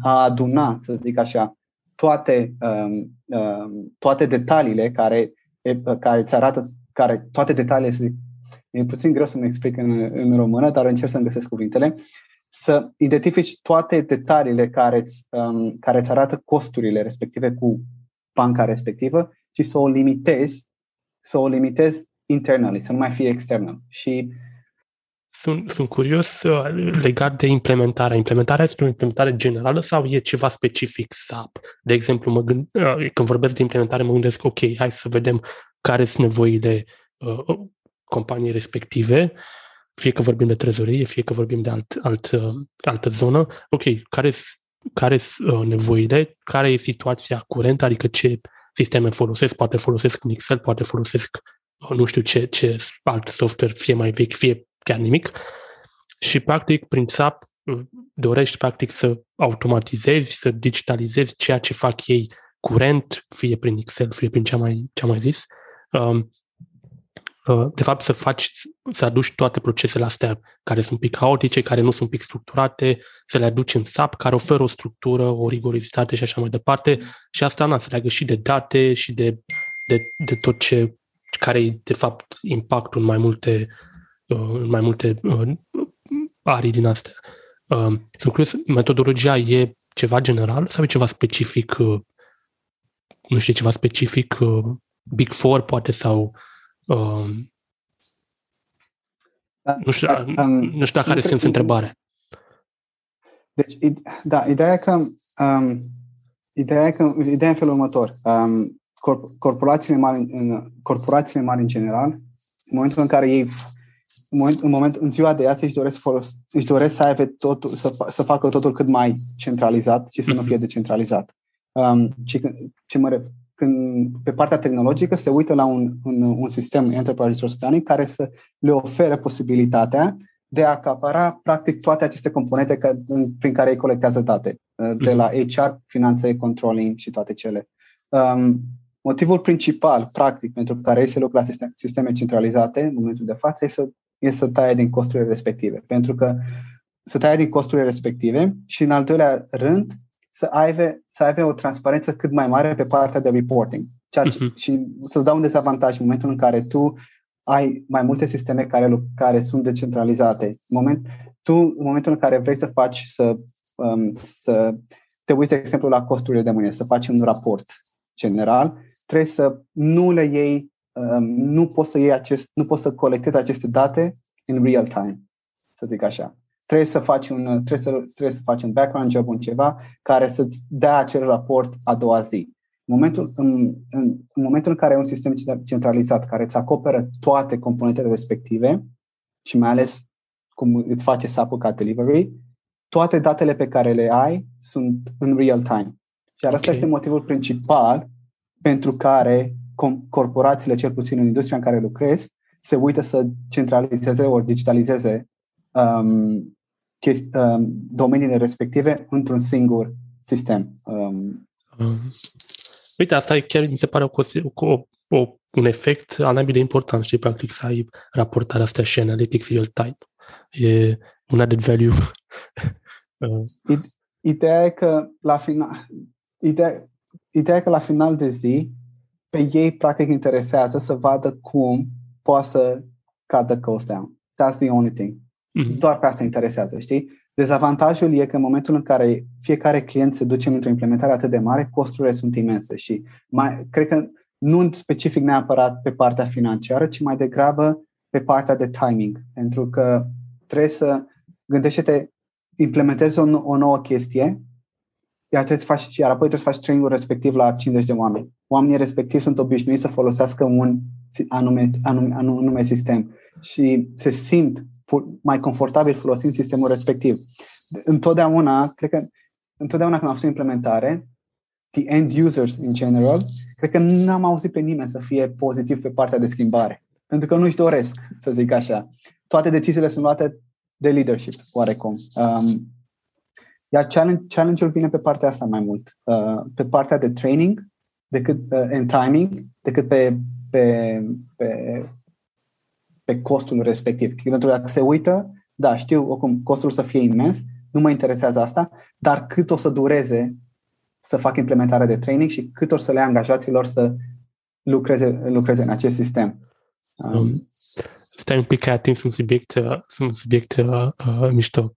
a aduna, să zic așa, toate, um, um, toate detaliile care, care îți arată, care, toate detaliile, să zic, e puțin greu să mă explic în, în română, dar încerc să-mi găsesc cuvintele, să identifici toate detaliile care îți, um, care îți arată costurile respective cu banca respectivă și să o limitezi, să o limitezi internally, să nu mai fie external. Și sunt, sunt curios uh, legat de implementarea. Implementarea este o implementare generală sau e ceva specific SAP? De exemplu, mă gând, uh, când vorbesc de implementare, mă gândesc, ok, hai să vedem care sunt nevoile uh, companiei respective, fie că vorbim de trezorie, fie că vorbim de alt, alt, uh, altă zonă, ok, care care sunt uh, nevoile, care e situația curentă, adică ce sisteme folosesc, poate folosesc în Excel, poate folosesc uh, nu știu ce, ce alt software, fie mai vechi, fie chiar nimic. Și practic, prin SAP, uh, dorești practic să automatizezi, să digitalizezi ceea ce fac ei curent, fie prin Excel, fie prin ce am mai, ce am mai zis, um, Uh, de fapt să faci, să aduci toate procesele astea care sunt un pic haotice, care nu sunt un pic structurate, să le aduci în SAP, care oferă o structură, o rigorozitate și așa mai departe. Și asta na, se leagă și de date și de, de, de tot ce care e de fapt impactul în mai multe, uh, în mai multe uh, arii din astea. Sunt curios, metodologia e ceva general sau e ceva specific, nu știu, ceva specific Big Four poate sau Um, da, nu, știu, um, nu știu dacă are sens întrebare. Deci, da, ideea e că um, ideea e că ideea e în felul următor. Um, corporațiile mari în, corporațiile mari în general, în momentul în care ei în, moment, în, moment, în ziua de azi își doresc, folos, își doresc să, aibă totul, să, să facă totul cât mai centralizat și să nu fie mhm. decentralizat. Um, ce, ce mă, când pe partea tehnologică se uită la un, un, un sistem Enterprise Resource Planning care să le ofere posibilitatea de a acapara practic toate aceste componente ca, în, prin care ei colectează date, uh, de la HR, finanțe, controlling și toate cele. Um, motivul principal, practic, pentru care ei se lucrează la sisteme, sisteme centralizate în momentul de față este să, e să taie din costurile respective. Pentru că să taie din costurile respective și, în al doilea rând, să aibă, să aibă o transparență cât mai mare pe partea de reporting. Ceea ce, uh-huh. Și să-ți dau un dezavantaj în momentul în care tu ai mai multe sisteme care, care sunt decentralizate. În, moment, tu, în momentul în care vrei să faci, să, um, să te uiți, de exemplu, la costurile de mâine, să faci un raport general, trebuie să nu le iei, um, nu poți să iei acest, nu poți să colectezi aceste date în real time, să zic așa trebuie să faci un, trebuie să, trebuie să faci un background job, un ceva care să-ți dea acel raport a doua zi. În momentul în, în, în momentul în care ai un sistem centralizat care îți acoperă toate componentele respective și mai ales cum îți face SAP ca delivery, toate datele pe care le ai sunt în real time. Și okay. asta este motivul principal pentru care corporațiile, cel puțin în industria în care lucrez, se uită să centralizeze ori digitalizeze um, chesti- um, domeniile respective într-un singur sistem. Um, um, uite, asta e chiar mi se pare o, o, o, un efect anabil de important, știi, practic să ai raportarea asta și analytics real-time. E un added value. uh. Ideea e că la final, ideea, ideea e că la final de zi pe ei practic interesează să vadă cum poate să cadă cost down. That's the only thing. Mm-hmm. Doar pe asta interesează, știi? Dezavantajul e că în momentul în care fiecare client se duce într-o implementare atât de mare, costurile sunt imense și mai, cred că nu specific neapărat pe partea financiară, ci mai degrabă pe partea de timing. Pentru că trebuie să gândește-te, implementezi o, o nouă chestie, iar, trebuie să faci, iar apoi trebuie să faci training respectiv la 50 de oameni. Oamenii respectiv sunt obișnuiți să folosească un anume, anume, anume sistem și se simt mai confortabil folosind sistemul respectiv. Întotdeauna, cred că întotdeauna când am făcut implementare, the end users in general, cred că n-am auzit pe nimeni să fie pozitiv pe partea de schimbare. Pentru că nu-și doresc, să zic așa. Toate deciziile sunt luate de leadership, oarecum. Um, iar challenge, challenge-ul vine pe partea asta mai mult. Uh, pe partea de training decât uh, and timing, decât pe, pe, pe pe costul respectiv. Pentru că dacă se uită, da, știu oricum costul să fie imens, nu mă interesează asta, dar cât o să dureze să fac implementarea de training și cât o să le angajaților să lucreze, lucreze în acest sistem. Um, stai un pic că atins un subiect, uh, un subiect uh, uh, mișto.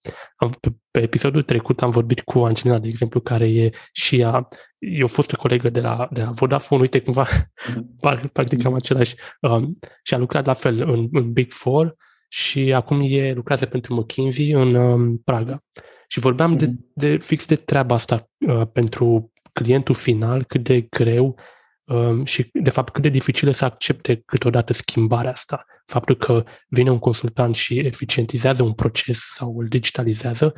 Pe, pe episodul trecut am vorbit cu Angelina, de exemplu, care e și ea, e o fostă colegă de la, de la Vodafone, uite cumva, mm-hmm. practic cam același, um, și a lucrat la fel în, în Big Four și acum e lucrează pentru McKinsey în um, Praga. Și vorbeam mm-hmm. de, de fix de treaba asta uh, pentru clientul final, cât de greu um, și, de fapt, cât de dificil să accepte câteodată schimbarea asta. Faptul că vine un consultant și eficientizează un proces sau îl digitalizează,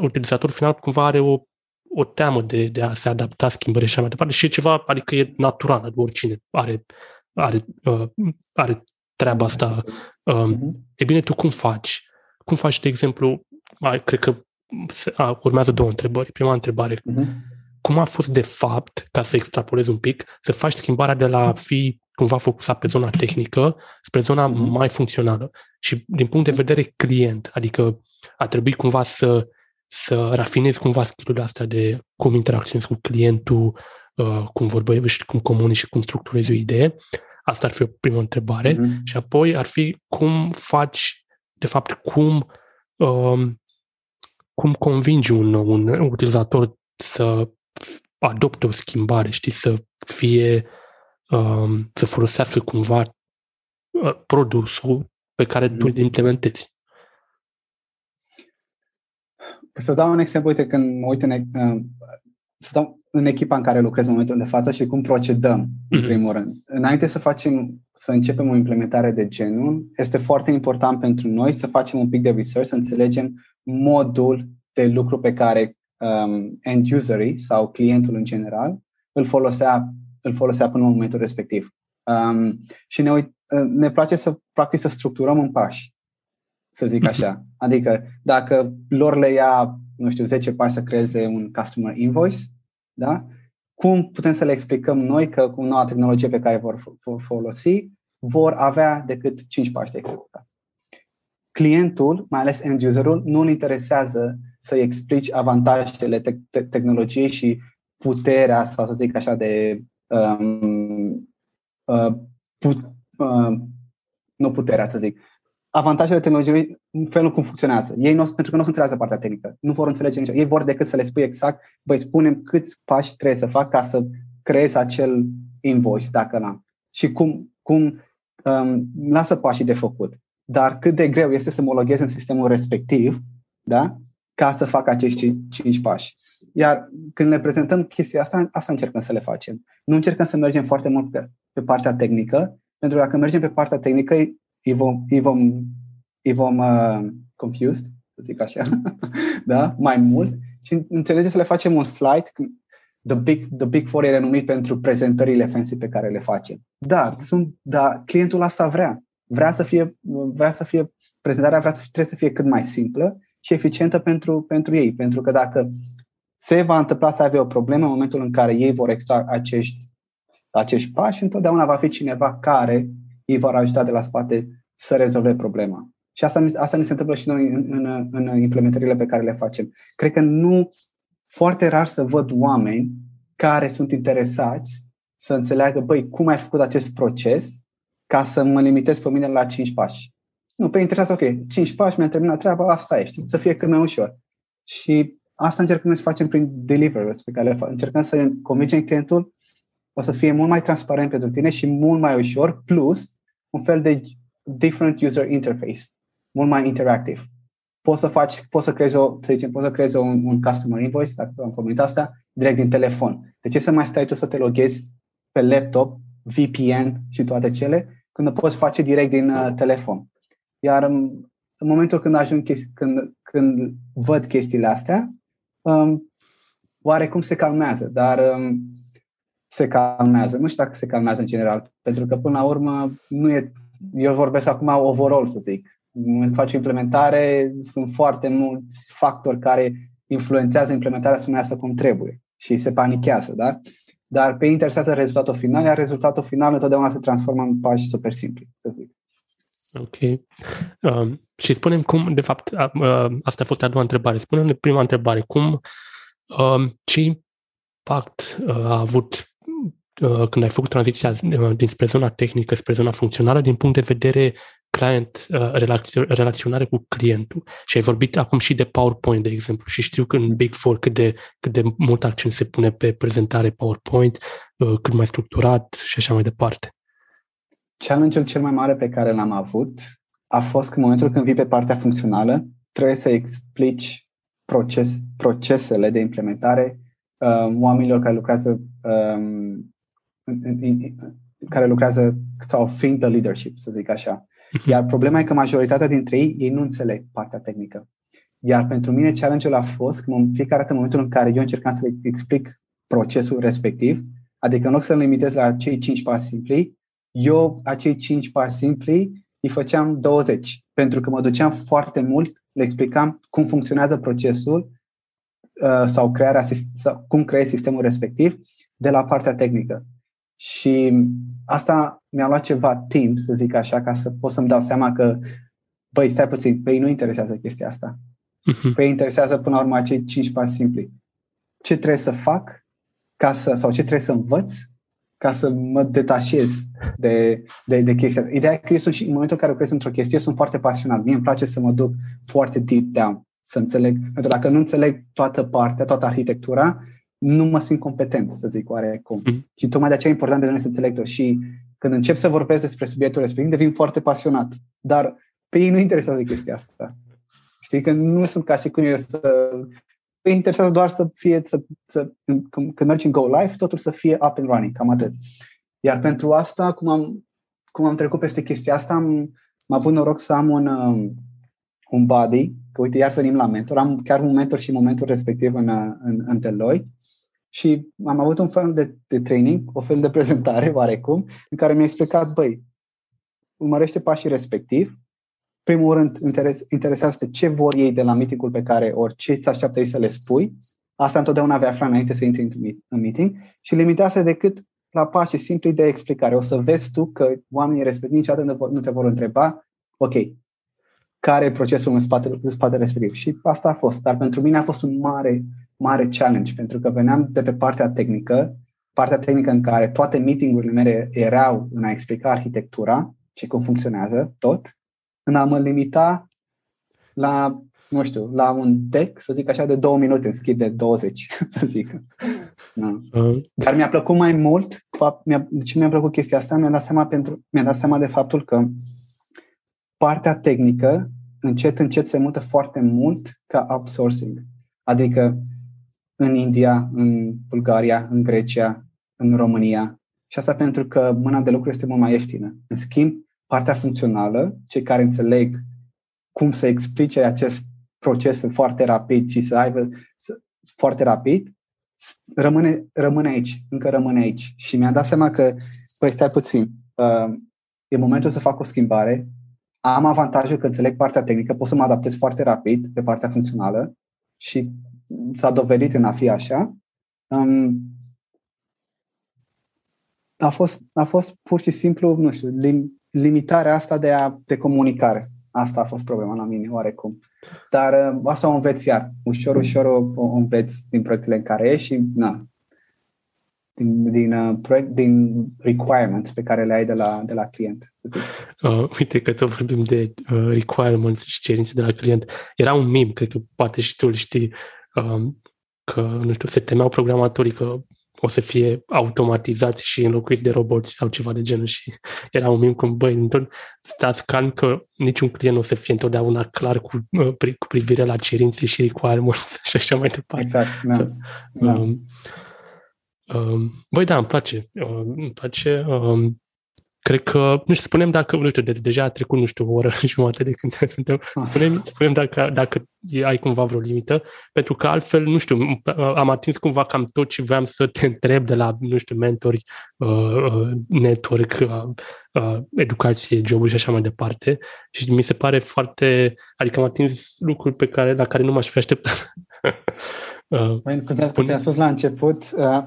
utilizatorul final cumva are o, o teamă de, de a se adapta schimbările și așa mai departe și e ceva, adică e natural, oricine are, are, uh, are treaba asta. Uh, uh-huh. E bine, tu cum faci? Cum faci, de exemplu, ai, cred că a, urmează două întrebări. Prima întrebare, uh-huh. Cum a fost de fapt, ca să extrapolez un pic, să faci schimbarea de la a fi cumva focusat pe zona tehnică spre zona uh-huh. mai funcțională și din punct de vedere client, adică a trebuit cumva să, să rafinezi cumva skill astea de cum interacționezi cu clientul, uh, cum vorbești, cum comunici și cum structurezi o idee. Asta ar fi o primă întrebare. Uh-huh. Și apoi ar fi cum faci, de fapt, cum uh, cum convingi un, un utilizator să adopte o schimbare, știi, să fie, um, să folosească cumva uh, produsul pe care tu îl mm. implementezi. Să dau un exemplu, uite, când mă uit în, uh, să dau în echipa în care lucrez în momentul de față și cum procedăm, mm-hmm. în primul rând. Înainte să facem, să începem o implementare de genul, este foarte important pentru noi să facem un pic de research, să înțelegem modul de lucru pe care um, end userii sau clientul în general îl folosea, îl folosea până în momentul respectiv. Um, și ne, uit, ne place să practic să structurăm în pași, să zic așa. Adică dacă lor le ia, nu știu, 10 pași să creeze un customer invoice, da? cum putem să le explicăm noi că cu noua tehnologie pe care vor, vor folosi, vor avea decât 5 pași de executat clientul, mai ales end userul, nu îl interesează să-i explici avantajele te- te- tehnologiei și puterea, sau să zic așa, de um, uh, put, uh, nu puterea, să zic, avantajele tehnologiei în felul cum funcționează. Ei nu, pentru că nu o să înțeleagă partea tehnică. Nu vor înțelege nici. Ei vor decât să le spui exact, băi, spunem câți pași trebuie să fac ca să creezi acel invoice, dacă l-am. Și cum, cum um, lasă pașii de făcut dar cât de greu este să mă în sistemul respectiv, da? Ca să fac acești cinci pași. Iar când le prezentăm chestia asta, asta încercăm să le facem. Nu încercăm să mergem foarte mult pe, pe partea tehnică, pentru că dacă mergem pe partea tehnică, îi vom, îi vom, îi vom uh, confused, să zic așa, da? mai mult. Și înțelege să le facem un slide, The Big, the big Four e renumit pentru prezentările fancy pe care le facem. Da, sunt, da, clientul asta vrea vrea să fie, vrea să fie prezentarea vrea să fie, trebuie să fie cât mai simplă și eficientă pentru, pentru ei. Pentru că dacă se va întâmpla să avea o problemă în momentul în care ei vor extra acești, acești pași, întotdeauna va fi cineva care îi vor ajuta de la spate să rezolve problema. Și asta, asta mi se întâmplă și noi în, în, în implementările pe care le facem. Cred că nu foarte rar să văd oameni care sunt interesați să înțeleagă, băi, cum ai făcut acest proces ca să mă limitez pe mine la 5 pași. Nu, pe interesează, ok, 5 pași, mi-am terminat treaba, asta e, știi? să fie cât mai ușor. Și asta încercăm noi să facem prin delivery pe care le facem. Încercăm să convingem clientul, o să fie mult mai transparent pentru tine și mult mai ușor, plus un fel de different user interface, mult mai interactiv. Poți să faci, poți să creezi o, să zicem, poți să creezi un, un customer invoice, dacă am comentat asta, direct din telefon. De ce să mai stai tu să te loghezi pe laptop, VPN și toate cele, când o poți face direct din uh, telefon. Iar în, în momentul când ajung chesti- când, când văd chestiile astea, um, oarecum se calmează, dar um, se calmează. Nu știu dacă se calmează în general, pentru că până la urmă nu e. Eu vorbesc acum overall, să zic. Când faci implementare, sunt foarte mulți factori care influențează implementarea să meargă cum trebuie și se panichează, da? dar pe ei interesează rezultatul final, iar rezultatul final întotdeauna se transformă în pași super simpli, să zic. Ok. Um, și spunem cum, de fapt, uh, asta a fost a doua întrebare. Spunem prima întrebare, cum, um, ce impact uh, a avut uh, când ai făcut tranziția uh, dinspre zona tehnică spre zona funcțională din punct de vedere client, uh, relaționare cu clientul. Și ai vorbit acum și de PowerPoint, de exemplu, și știu că în Big Four cât de, cât de mult accent se pune pe prezentare PowerPoint, uh, cât mai structurat și așa mai departe. Challenge-ul cel mai mare pe care l-am avut a fost că în momentul când vii pe partea funcțională, trebuie să explici proces, procesele de implementare uh, oamenilor care lucrează um, care lucrează sau think the leadership, să zic așa. Mhm. Iar problema e că majoritatea dintre ei, ei nu înțeleg partea tehnică. Iar pentru mine challenge-ul a fost că fiecare dată în momentul în care eu încercam să le explic procesul respectiv, adică în loc să-l limitez la cei 5 pași simpli, eu acei 5 pași simpli îi făceam 20, pentru că mă duceam foarte mult, le explicam cum funcționează procesul uh, sau crearea, sau cum creezi sistemul respectiv de la partea tehnică. Și asta mi-a luat ceva timp, să zic așa, ca să pot să-mi dau seama că, băi, stai puțin, pe ei nu interesează chestia asta. Uh-huh. Pe ei interesează până la urmă acei cinci pași simpli. Ce trebuie să fac ca să, sau ce trebuie să învăț ca să mă detașez de, de, de chestia. Ideea e că eu sunt și în momentul în care lucrez într-o chestie, eu sunt foarte pasionat. Mie îmi place să mă duc foarte deep down, să înțeleg. Pentru că dacă nu înțeleg toată partea, toată arhitectura, nu mă simt competent, să zic oarecum. Mm. Și tocmai de aceea e important de noi să înțeleg tot. Și când încep să vorbesc despre subiectul respectiv, devin foarte pasionat. Dar pe ei nu interesează chestia asta. Știi că nu sunt ca și cum eu să... Pe ei interesează doar să fie, să, să, când mergi în Go Live, totul să fie up and running, cam atât. Iar pentru asta, cum am, cum am trecut peste chestia asta, am, am avut noroc să am un, um, un body, că uite, iar venim la mentor, am chiar un mentor și momentul respectiv în, în, în Deloitte și am avut un fel de, de training, o fel de prezentare, oarecum, în care mi-a explicat, băi, urmărește pașii respectiv, primul rând interes, interesează ce vor ei de la meetingul pe care, ori ce se așteaptă ei să le spui, asta întotdeauna vei afla înainte să intri în meeting și limitează decât la pașii simpli de explicare. O să vezi tu că oamenii respectivi niciodată nu te vor întreba, ok, care e procesul în spatele, în spatele respectiv. Și asta a fost. Dar pentru mine a fost un mare, mare challenge, pentru că veneam de pe partea tehnică, partea tehnică în care toate meetingurile mele erau în a explica arhitectura și cum funcționează tot, în a mă limita la, nu știu, la un deck, să zic așa, de două minute, în schimb de 20, să zic. Da. Uh. Dar mi-a plăcut mai mult, fapt, mi-a, de ce mi-a plăcut chestia asta? Mi-a dat seama, pentru, mi-a dat seama de faptul că partea tehnică încet, încet se mută foarte mult ca outsourcing. Adică în India, în Bulgaria, în Grecia, în România. Și asta pentru că mâna de lucru este mult mai ieftină. În schimb, partea funcțională, cei care înțeleg cum să explice acest proces foarte rapid și să aibă foarte rapid, rămâne, rămâne aici, încă rămâne aici. Și mi-a dat seama că, păi stai puțin, uh, e momentul să fac o schimbare, am avantajul că înțeleg partea tehnică, pot să mă adaptez foarte rapid pe partea funcțională și s-a dovedit în a fi așa. Um, a fost, a fost pur și simplu, nu știu, lim, limitarea asta de, a, de comunicare. Asta a fost problema la mine, oarecum. Dar uh, asta o înveți iar. Ușor, ușor o, o înveți din proiectele în care ești și na, din, din, uh, proiect, din requirements pe care le ai de la, de la client. Uh, uite că tot vorbim de uh, requirements și cerințe de la client. Era un meme, cred că poate și tu îl știi, um, că, nu știu, se temeau programatorii că o să fie automatizați și înlocuiți de roboți sau ceva de genul și era un meme cum, băi, stați calm că niciun client nu o să fie întotdeauna clar cu, uh, cu privire la cerințe și requirements și așa mai departe. Exact, da. da. Um, Um, băi, da, îmi place. Uh, îmi place. Um, cred că, nu știu, spunem dacă, nu știu, de, deja a trecut, nu știu, o oră și jumătate de când suntem, spunem, spunem dacă, dacă ai cumva vreo limită, pentru că altfel, nu știu, am atins cumva cam tot ce vreau să te întreb de la, nu știu, mentori, uh, uh, network, uh, uh, educație, joburi și așa mai departe. Și mi se pare foarte, adică am atins lucruri pe care, la care nu m-aș fi așteptat. Uh, păi, când ți-am spune... spus la început, uh,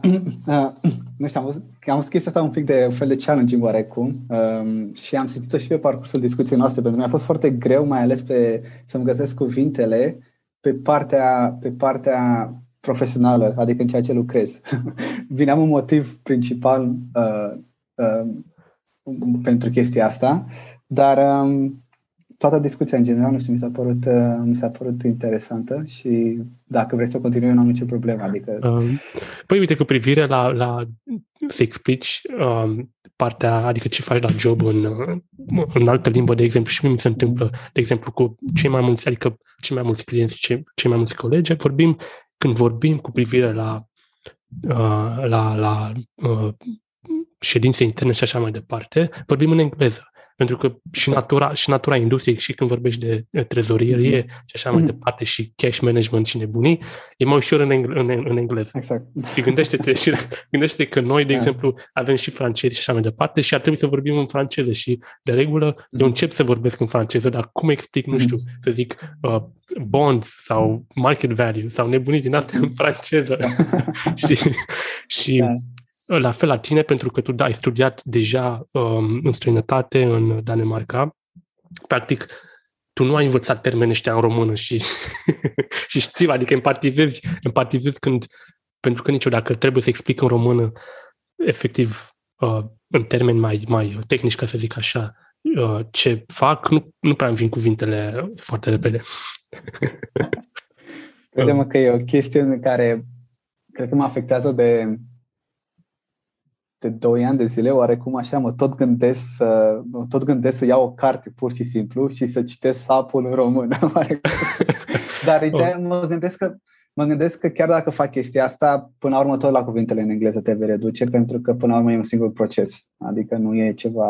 uh, nu știu, am, am scris asta un pic de un fel de challenge oarecum uh, și am simțit-o și pe parcursul discuției noastre, pentru că mi-a fost foarte greu, mai ales pe să-mi găsesc cuvintele pe partea, pe partea profesională, adică în ceea ce lucrez. Vineam un motiv principal uh, uh, pentru chestia asta, dar um, toată discuția în general, nu știu, mi s-a părut, uh, mi s-a părut interesantă și dacă vrei să continui, nu am nicio problemă. Adică... Um, păi uite, cu privire la, la să explici um, partea, adică ce faci la job în, în altă limbă, de exemplu, și mi se întâmplă, de exemplu, cu cei mai mulți, adică cei mai mulți clienți, cei, cei mai mulți colegi, vorbim, când vorbim cu privire la, uh, la, la uh, ședințe interne și așa mai departe, vorbim în engleză. Pentru că și natura, și natura industriei, și când vorbești de trezorerie mm-hmm. și așa mai mm-hmm. departe, și cash management și nebunii, e mai ușor în, engle- în, în engleză. Exact. Și gândește-te, și gândește că noi, de yeah. exemplu, avem și francezi și așa mai departe și ar trebui să vorbim în franceză și, de regulă, mm-hmm. eu încep să vorbesc în franceză, dar cum explic, nu știu, mm-hmm. să zic uh, bonds sau market value sau nebunii din astea în franceză. și și yeah la fel la tine, pentru că tu da, ai studiat deja um, în străinătate, în Danemarca. Practic, tu nu ai învățat termenii ăștia în română și, și știi, adică empatizezi, empatizezi când, pentru că niciodată dacă trebuie să explic în română, efectiv, uh, în termeni mai, mai tehnici, ca să zic așa, uh, ce fac, nu, nu prea îmi vin cuvintele foarte repede. Credem că e o chestiune care cred că mă afectează de de 2 ani de zile, oarecum așa mă tot gândesc să, mă tot gândesc să iau o carte pur și simplu și să citesc sapul în română. Dar ideea, oh. mă gândesc că mă gândesc că chiar dacă fac chestia asta, până la urmă tot la cuvintele în engleză te vei reduce, pentru că până la urmă e un singur proces. Adică nu e ceva,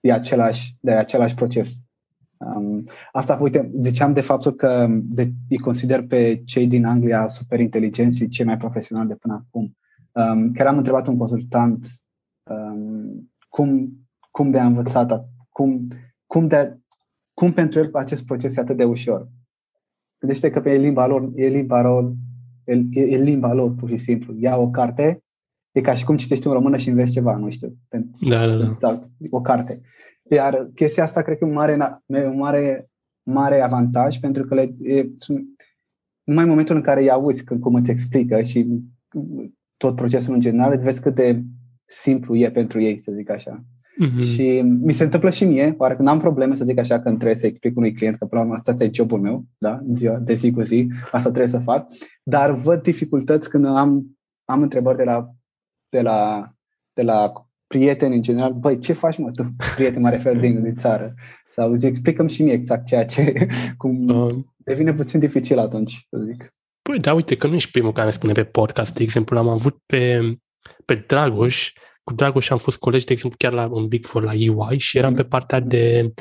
e același, de același proces. Um, asta, uite, ziceam de faptul că de, îi consider pe cei din Anglia super inteligenți și cei mai profesionali de până acum. Um, chiar am întrebat un consultant um, cum, cum de a învățat, cum, cum, de, cum pentru el acest proces e atât de ușor. Gândește că pe limba lor, e limba lor, e, e limba lor pur și simplu. Ia o carte, e ca și cum citești în română și înveți ceva, nu știu. Da, da, da. Sau o carte. Iar chestia asta cred că e un mare, un mare, mare avantaj pentru că le, e, sunt, numai în momentul în care îi auzi când, cum îți explică și tot procesul în general, vezi cât de simplu e pentru ei, să zic așa. Mm-hmm. Și mi se întâmplă și mie, oarecum n-am probleme să zic așa când trebuie să explic unui client că până la urmă asta e jobul meu, da, ziua, de zi cu zi, asta trebuie să fac, dar văd dificultăți când am, am întrebări de la, de la, de la prieteni în general, băi, ce faci mă tu, prieten, mă refer din, din țară, sau zic, explicăm și mie exact ceea ce, cum uh. devine puțin dificil atunci, să zic. Păi da, uite că nu ești primul care spune pe podcast. De exemplu, am avut pe, pe Dragoș, cu Dragoș am fost colegi, de exemplu, chiar la un Big Four la EY și eram pe partea de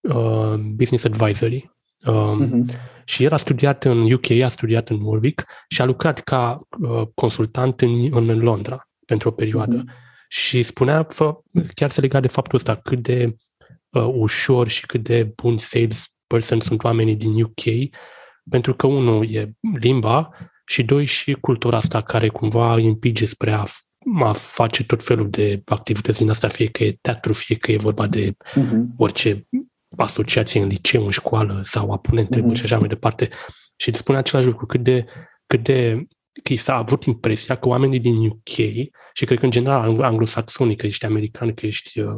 uh, Business Advisory. Um, uh-huh. Și el a studiat în UK, a studiat în Warwick și a lucrat ca uh, consultant în, în Londra pentru o perioadă. Uh-huh. Și spunea, fă, chiar se lega de faptul ăsta, cât de uh, ușor și cât de bun sales person sunt oamenii din UK pentru că unul e limba și doi și cultura asta care cumva îi împinge spre a, a face tot felul de activități din asta, fie că e teatru, fie că e vorba de uh-huh. orice asociație în liceu, în școală sau a pune întrebări uh-huh. și așa mai departe. Și îți spune același lucru, cât de, cât de că s-a avut impresia că oamenii din UK și cred că în general anglosaxonii, că ești american, că ești uh,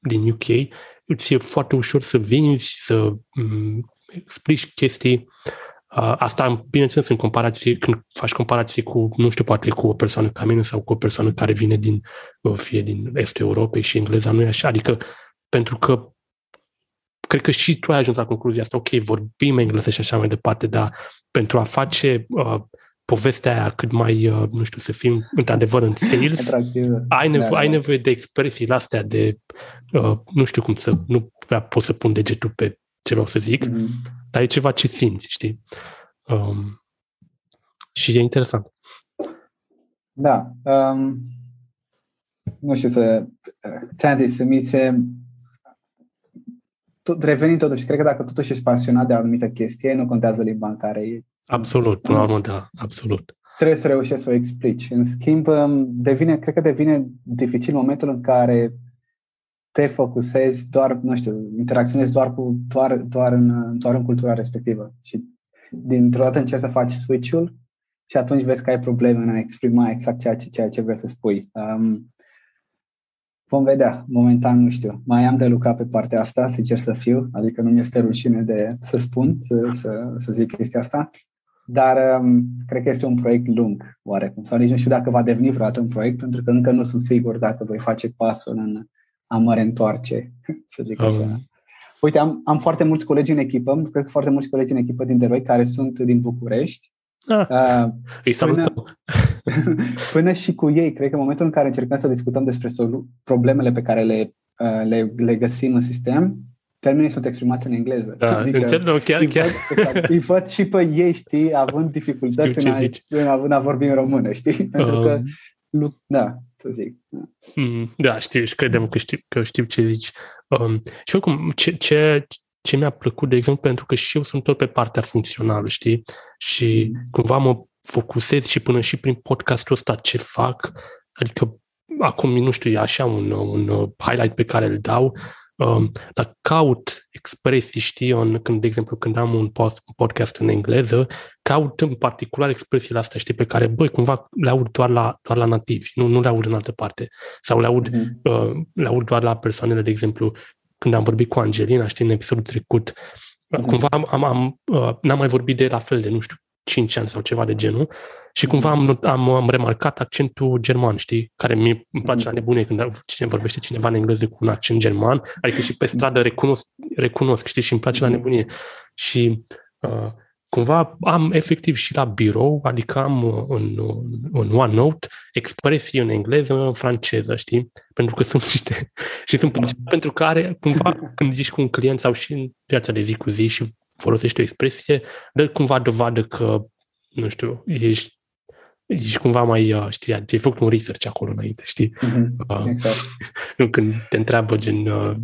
din UK, îți e foarte ușor să vinzi, să um, explici chestii Asta, bineînțeles, în comparație, când faci comparație cu, nu știu, poate cu o persoană ca mine sau cu o persoană care vine din, fie din Estul Europei și engleza nu e așa. Adică, pentru că cred că și tu ai ajuns la concluzia asta, ok, vorbim engleză și așa mai departe, dar pentru a face uh, povestea aia cât mai, uh, nu știu, să fim într-adevăr în sales, ai, nevo- da, ai da. nevoie de expresiile astea de, uh, nu știu cum să, nu prea pot să pun degetul pe ce vreau să zic, mm-hmm dar e ceva ce simți, știi? Um, și e interesant. Da. Um, nu știu să... Ți-am zis, mi se... Tot, revenind totuși, cred că dacă totuși ești pasionat de o anumită chestie, nu contează limba în care e. Absolut, până la urmă, da, absolut. Trebuie să reușești să o explici. În schimb, um, devine, cred că devine dificil momentul în care te focusezi doar, nu știu, interacționezi doar cu doar, doar, în, doar în cultura respectivă. Și dintr-o dată încerci să faci switch-ul și atunci vezi că ai probleme în a exprima exact ceea ce, ceea ce vrei să spui. Um, vom vedea. Momentan nu știu. Mai am de lucrat pe partea asta, sincer să fiu, adică nu mi-este rușine de să spun, să, să, să zic chestia asta, dar um, cred că este un proiect lung, oarecum. Sau nici nu știu dacă va deveni vreodată un proiect, pentru că încă nu sunt sigur dacă voi face pasul în a mă reîntoarce, să zic așa. Um. Uite, am, am foarte mulți colegi în echipă, cred că foarte mulți colegi în echipă din Deroi care sunt din București. Ah, uh, îi salutăm. până și cu ei, cred că în momentul în care încercăm să discutăm despre solu- problemele pe care le, uh, le, le găsim în sistem, termenii sunt exprimați în engleză. Da, adică înțeleg, nu, chiar, chiar. Văd, exact, îi văd și pe ei, știi, având dificultăți în a, în, a, a vorbi în română, știi? Pentru um, că, da, să zic. Da, mm, da știu, și credem că știu, că știu ce zici. Um, și oricum, ce, ce, ce mi-a plăcut, de exemplu, pentru că și eu sunt tot pe partea funcțională, știi? Și mm. cumva mă focusez și până și prin podcastul ăsta ce fac, adică acum, nu știu, e așa un, un highlight pe care îl dau, um, dar caut expresii, știi, în, când, de exemplu, când am un podcast în engleză, caut în particular expresiile astea, știi, pe care, băi, cumva le aud doar la, doar la nativi, nu, nu le aud în altă parte. Sau le aud, mm-hmm. uh, le aud doar la persoanele, de exemplu, când am vorbit cu Angelina, știi, în episodul trecut, mm-hmm. cumva am, am, am, uh, n-am mai vorbit de la fel de, nu știu, 5 ani sau ceva de genul și cumva am, am, am remarcat accentul german, știi, care mi îmi place la nebunie când cine vorbește cineva în engleză cu un accent german, adică și pe stradă recunosc, recunosc știi, și îmi place la nebunie. Și uh, cumva am efectiv și la birou, adică am uh, în, în OneNote expresii în engleză, în franceză, știi? Pentru că sunt niște... și sunt mm. pentru care, cumva, când ești cu un client sau și în viața de zi cu zi și folosești o expresie, dă cumva dovadă că, nu știu, ești ești cumva mai, uh, știi, ai făcut un research acolo înainte, știi? Mm-hmm. Uh, exact. Nu, când te întreabă gen, uh,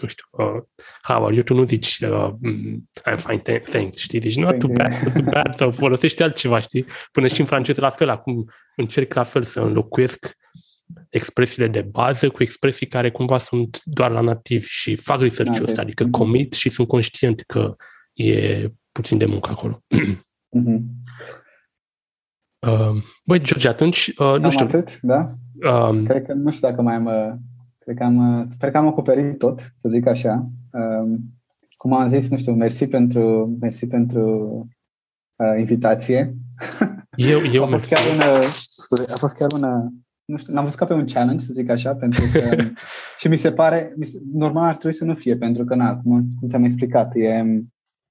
nu știu, uh, how are you, tu nu zici uh, mm, I'm fine, thanks, știi? Deci not too bad, not too bad, sau folosești altceva, știi? Până și în franceză la fel, acum încerc la fel să înlocuiesc expresiile de bază cu expresii care cumva sunt doar la nativ și fac research-ul ăsta, adică mm-hmm. commit și sunt conștient că e puțin de muncă acolo. Mm-hmm. Uh, băi, George, atunci, uh, nu Cam știu. atât, da? Um, cred că, nu știu dacă mai am, uh, cred că am, uh, cred că am acoperit tot, să zic așa. Um, cum am zis, nu știu, mersi pentru, mersi pentru uh, invitație. Eu, eu a fost chiar una, a fost chiar una, nu știu, l-am văzut ca pe un challenge, să zic așa, pentru că și mi se pare, mi se, normal ar trebui să nu fie, pentru că, na, cum, cum ți-am explicat, e,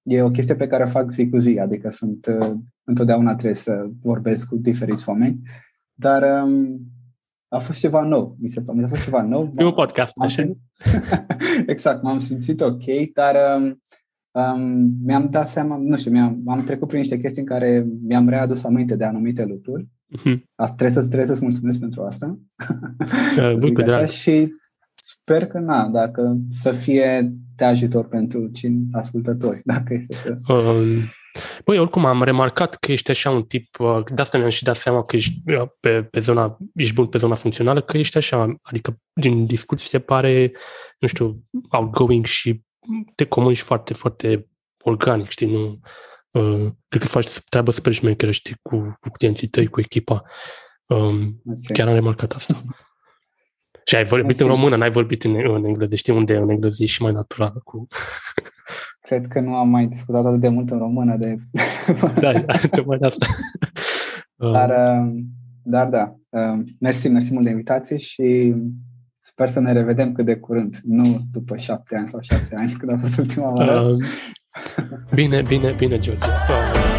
e o chestie pe care o fac zi cu zi, adică sunt, uh, întotdeauna trebuie să vorbesc cu diferiți oameni, dar um, a fost ceva nou, mi se pare, mi a fost ceva nou. E un podcast, așa. exact, m-am simțit ok, dar um, um, mi-am dat seama, nu știu, mi-am, am trecut prin niște chestii în care mi-am readus aminte de anumite lucruri. Uh-huh. Trebuie, să, trebuie să-ți mulțumesc pentru asta. Uh, bun, cu drag. Și sper că, na, dacă să fie de ajutor pentru cine ascultători, dacă este să... Um, Băi, oricum am remarcat că ești așa un tip, uh, de asta mi-am și dat seama că ești uh, pe, pe zona, ești bun pe zona funcțională, că ești așa, adică din discuție pare, nu știu, outgoing și te comunici foarte, foarte organic, știi, nu... Uh, cred că faci treabă super șmecheră, știi, cu, cu clienții tăi, cu echipa. Um, chiar am remarcat asta. Și ai vorbit în română, n-ai vorbit în, în engleză. Știi unde în engleză e și mai natural cu... Cred că nu am mai discutat atât de mult în română de... da, tocmai de asta. Dar, um, dar da, um, mersi, mersi mult de invitație și sper să ne revedem cât de curând, nu după șapte ani sau șase ani, când a fost ultima oară. Bine, bine, bine, George. Uh,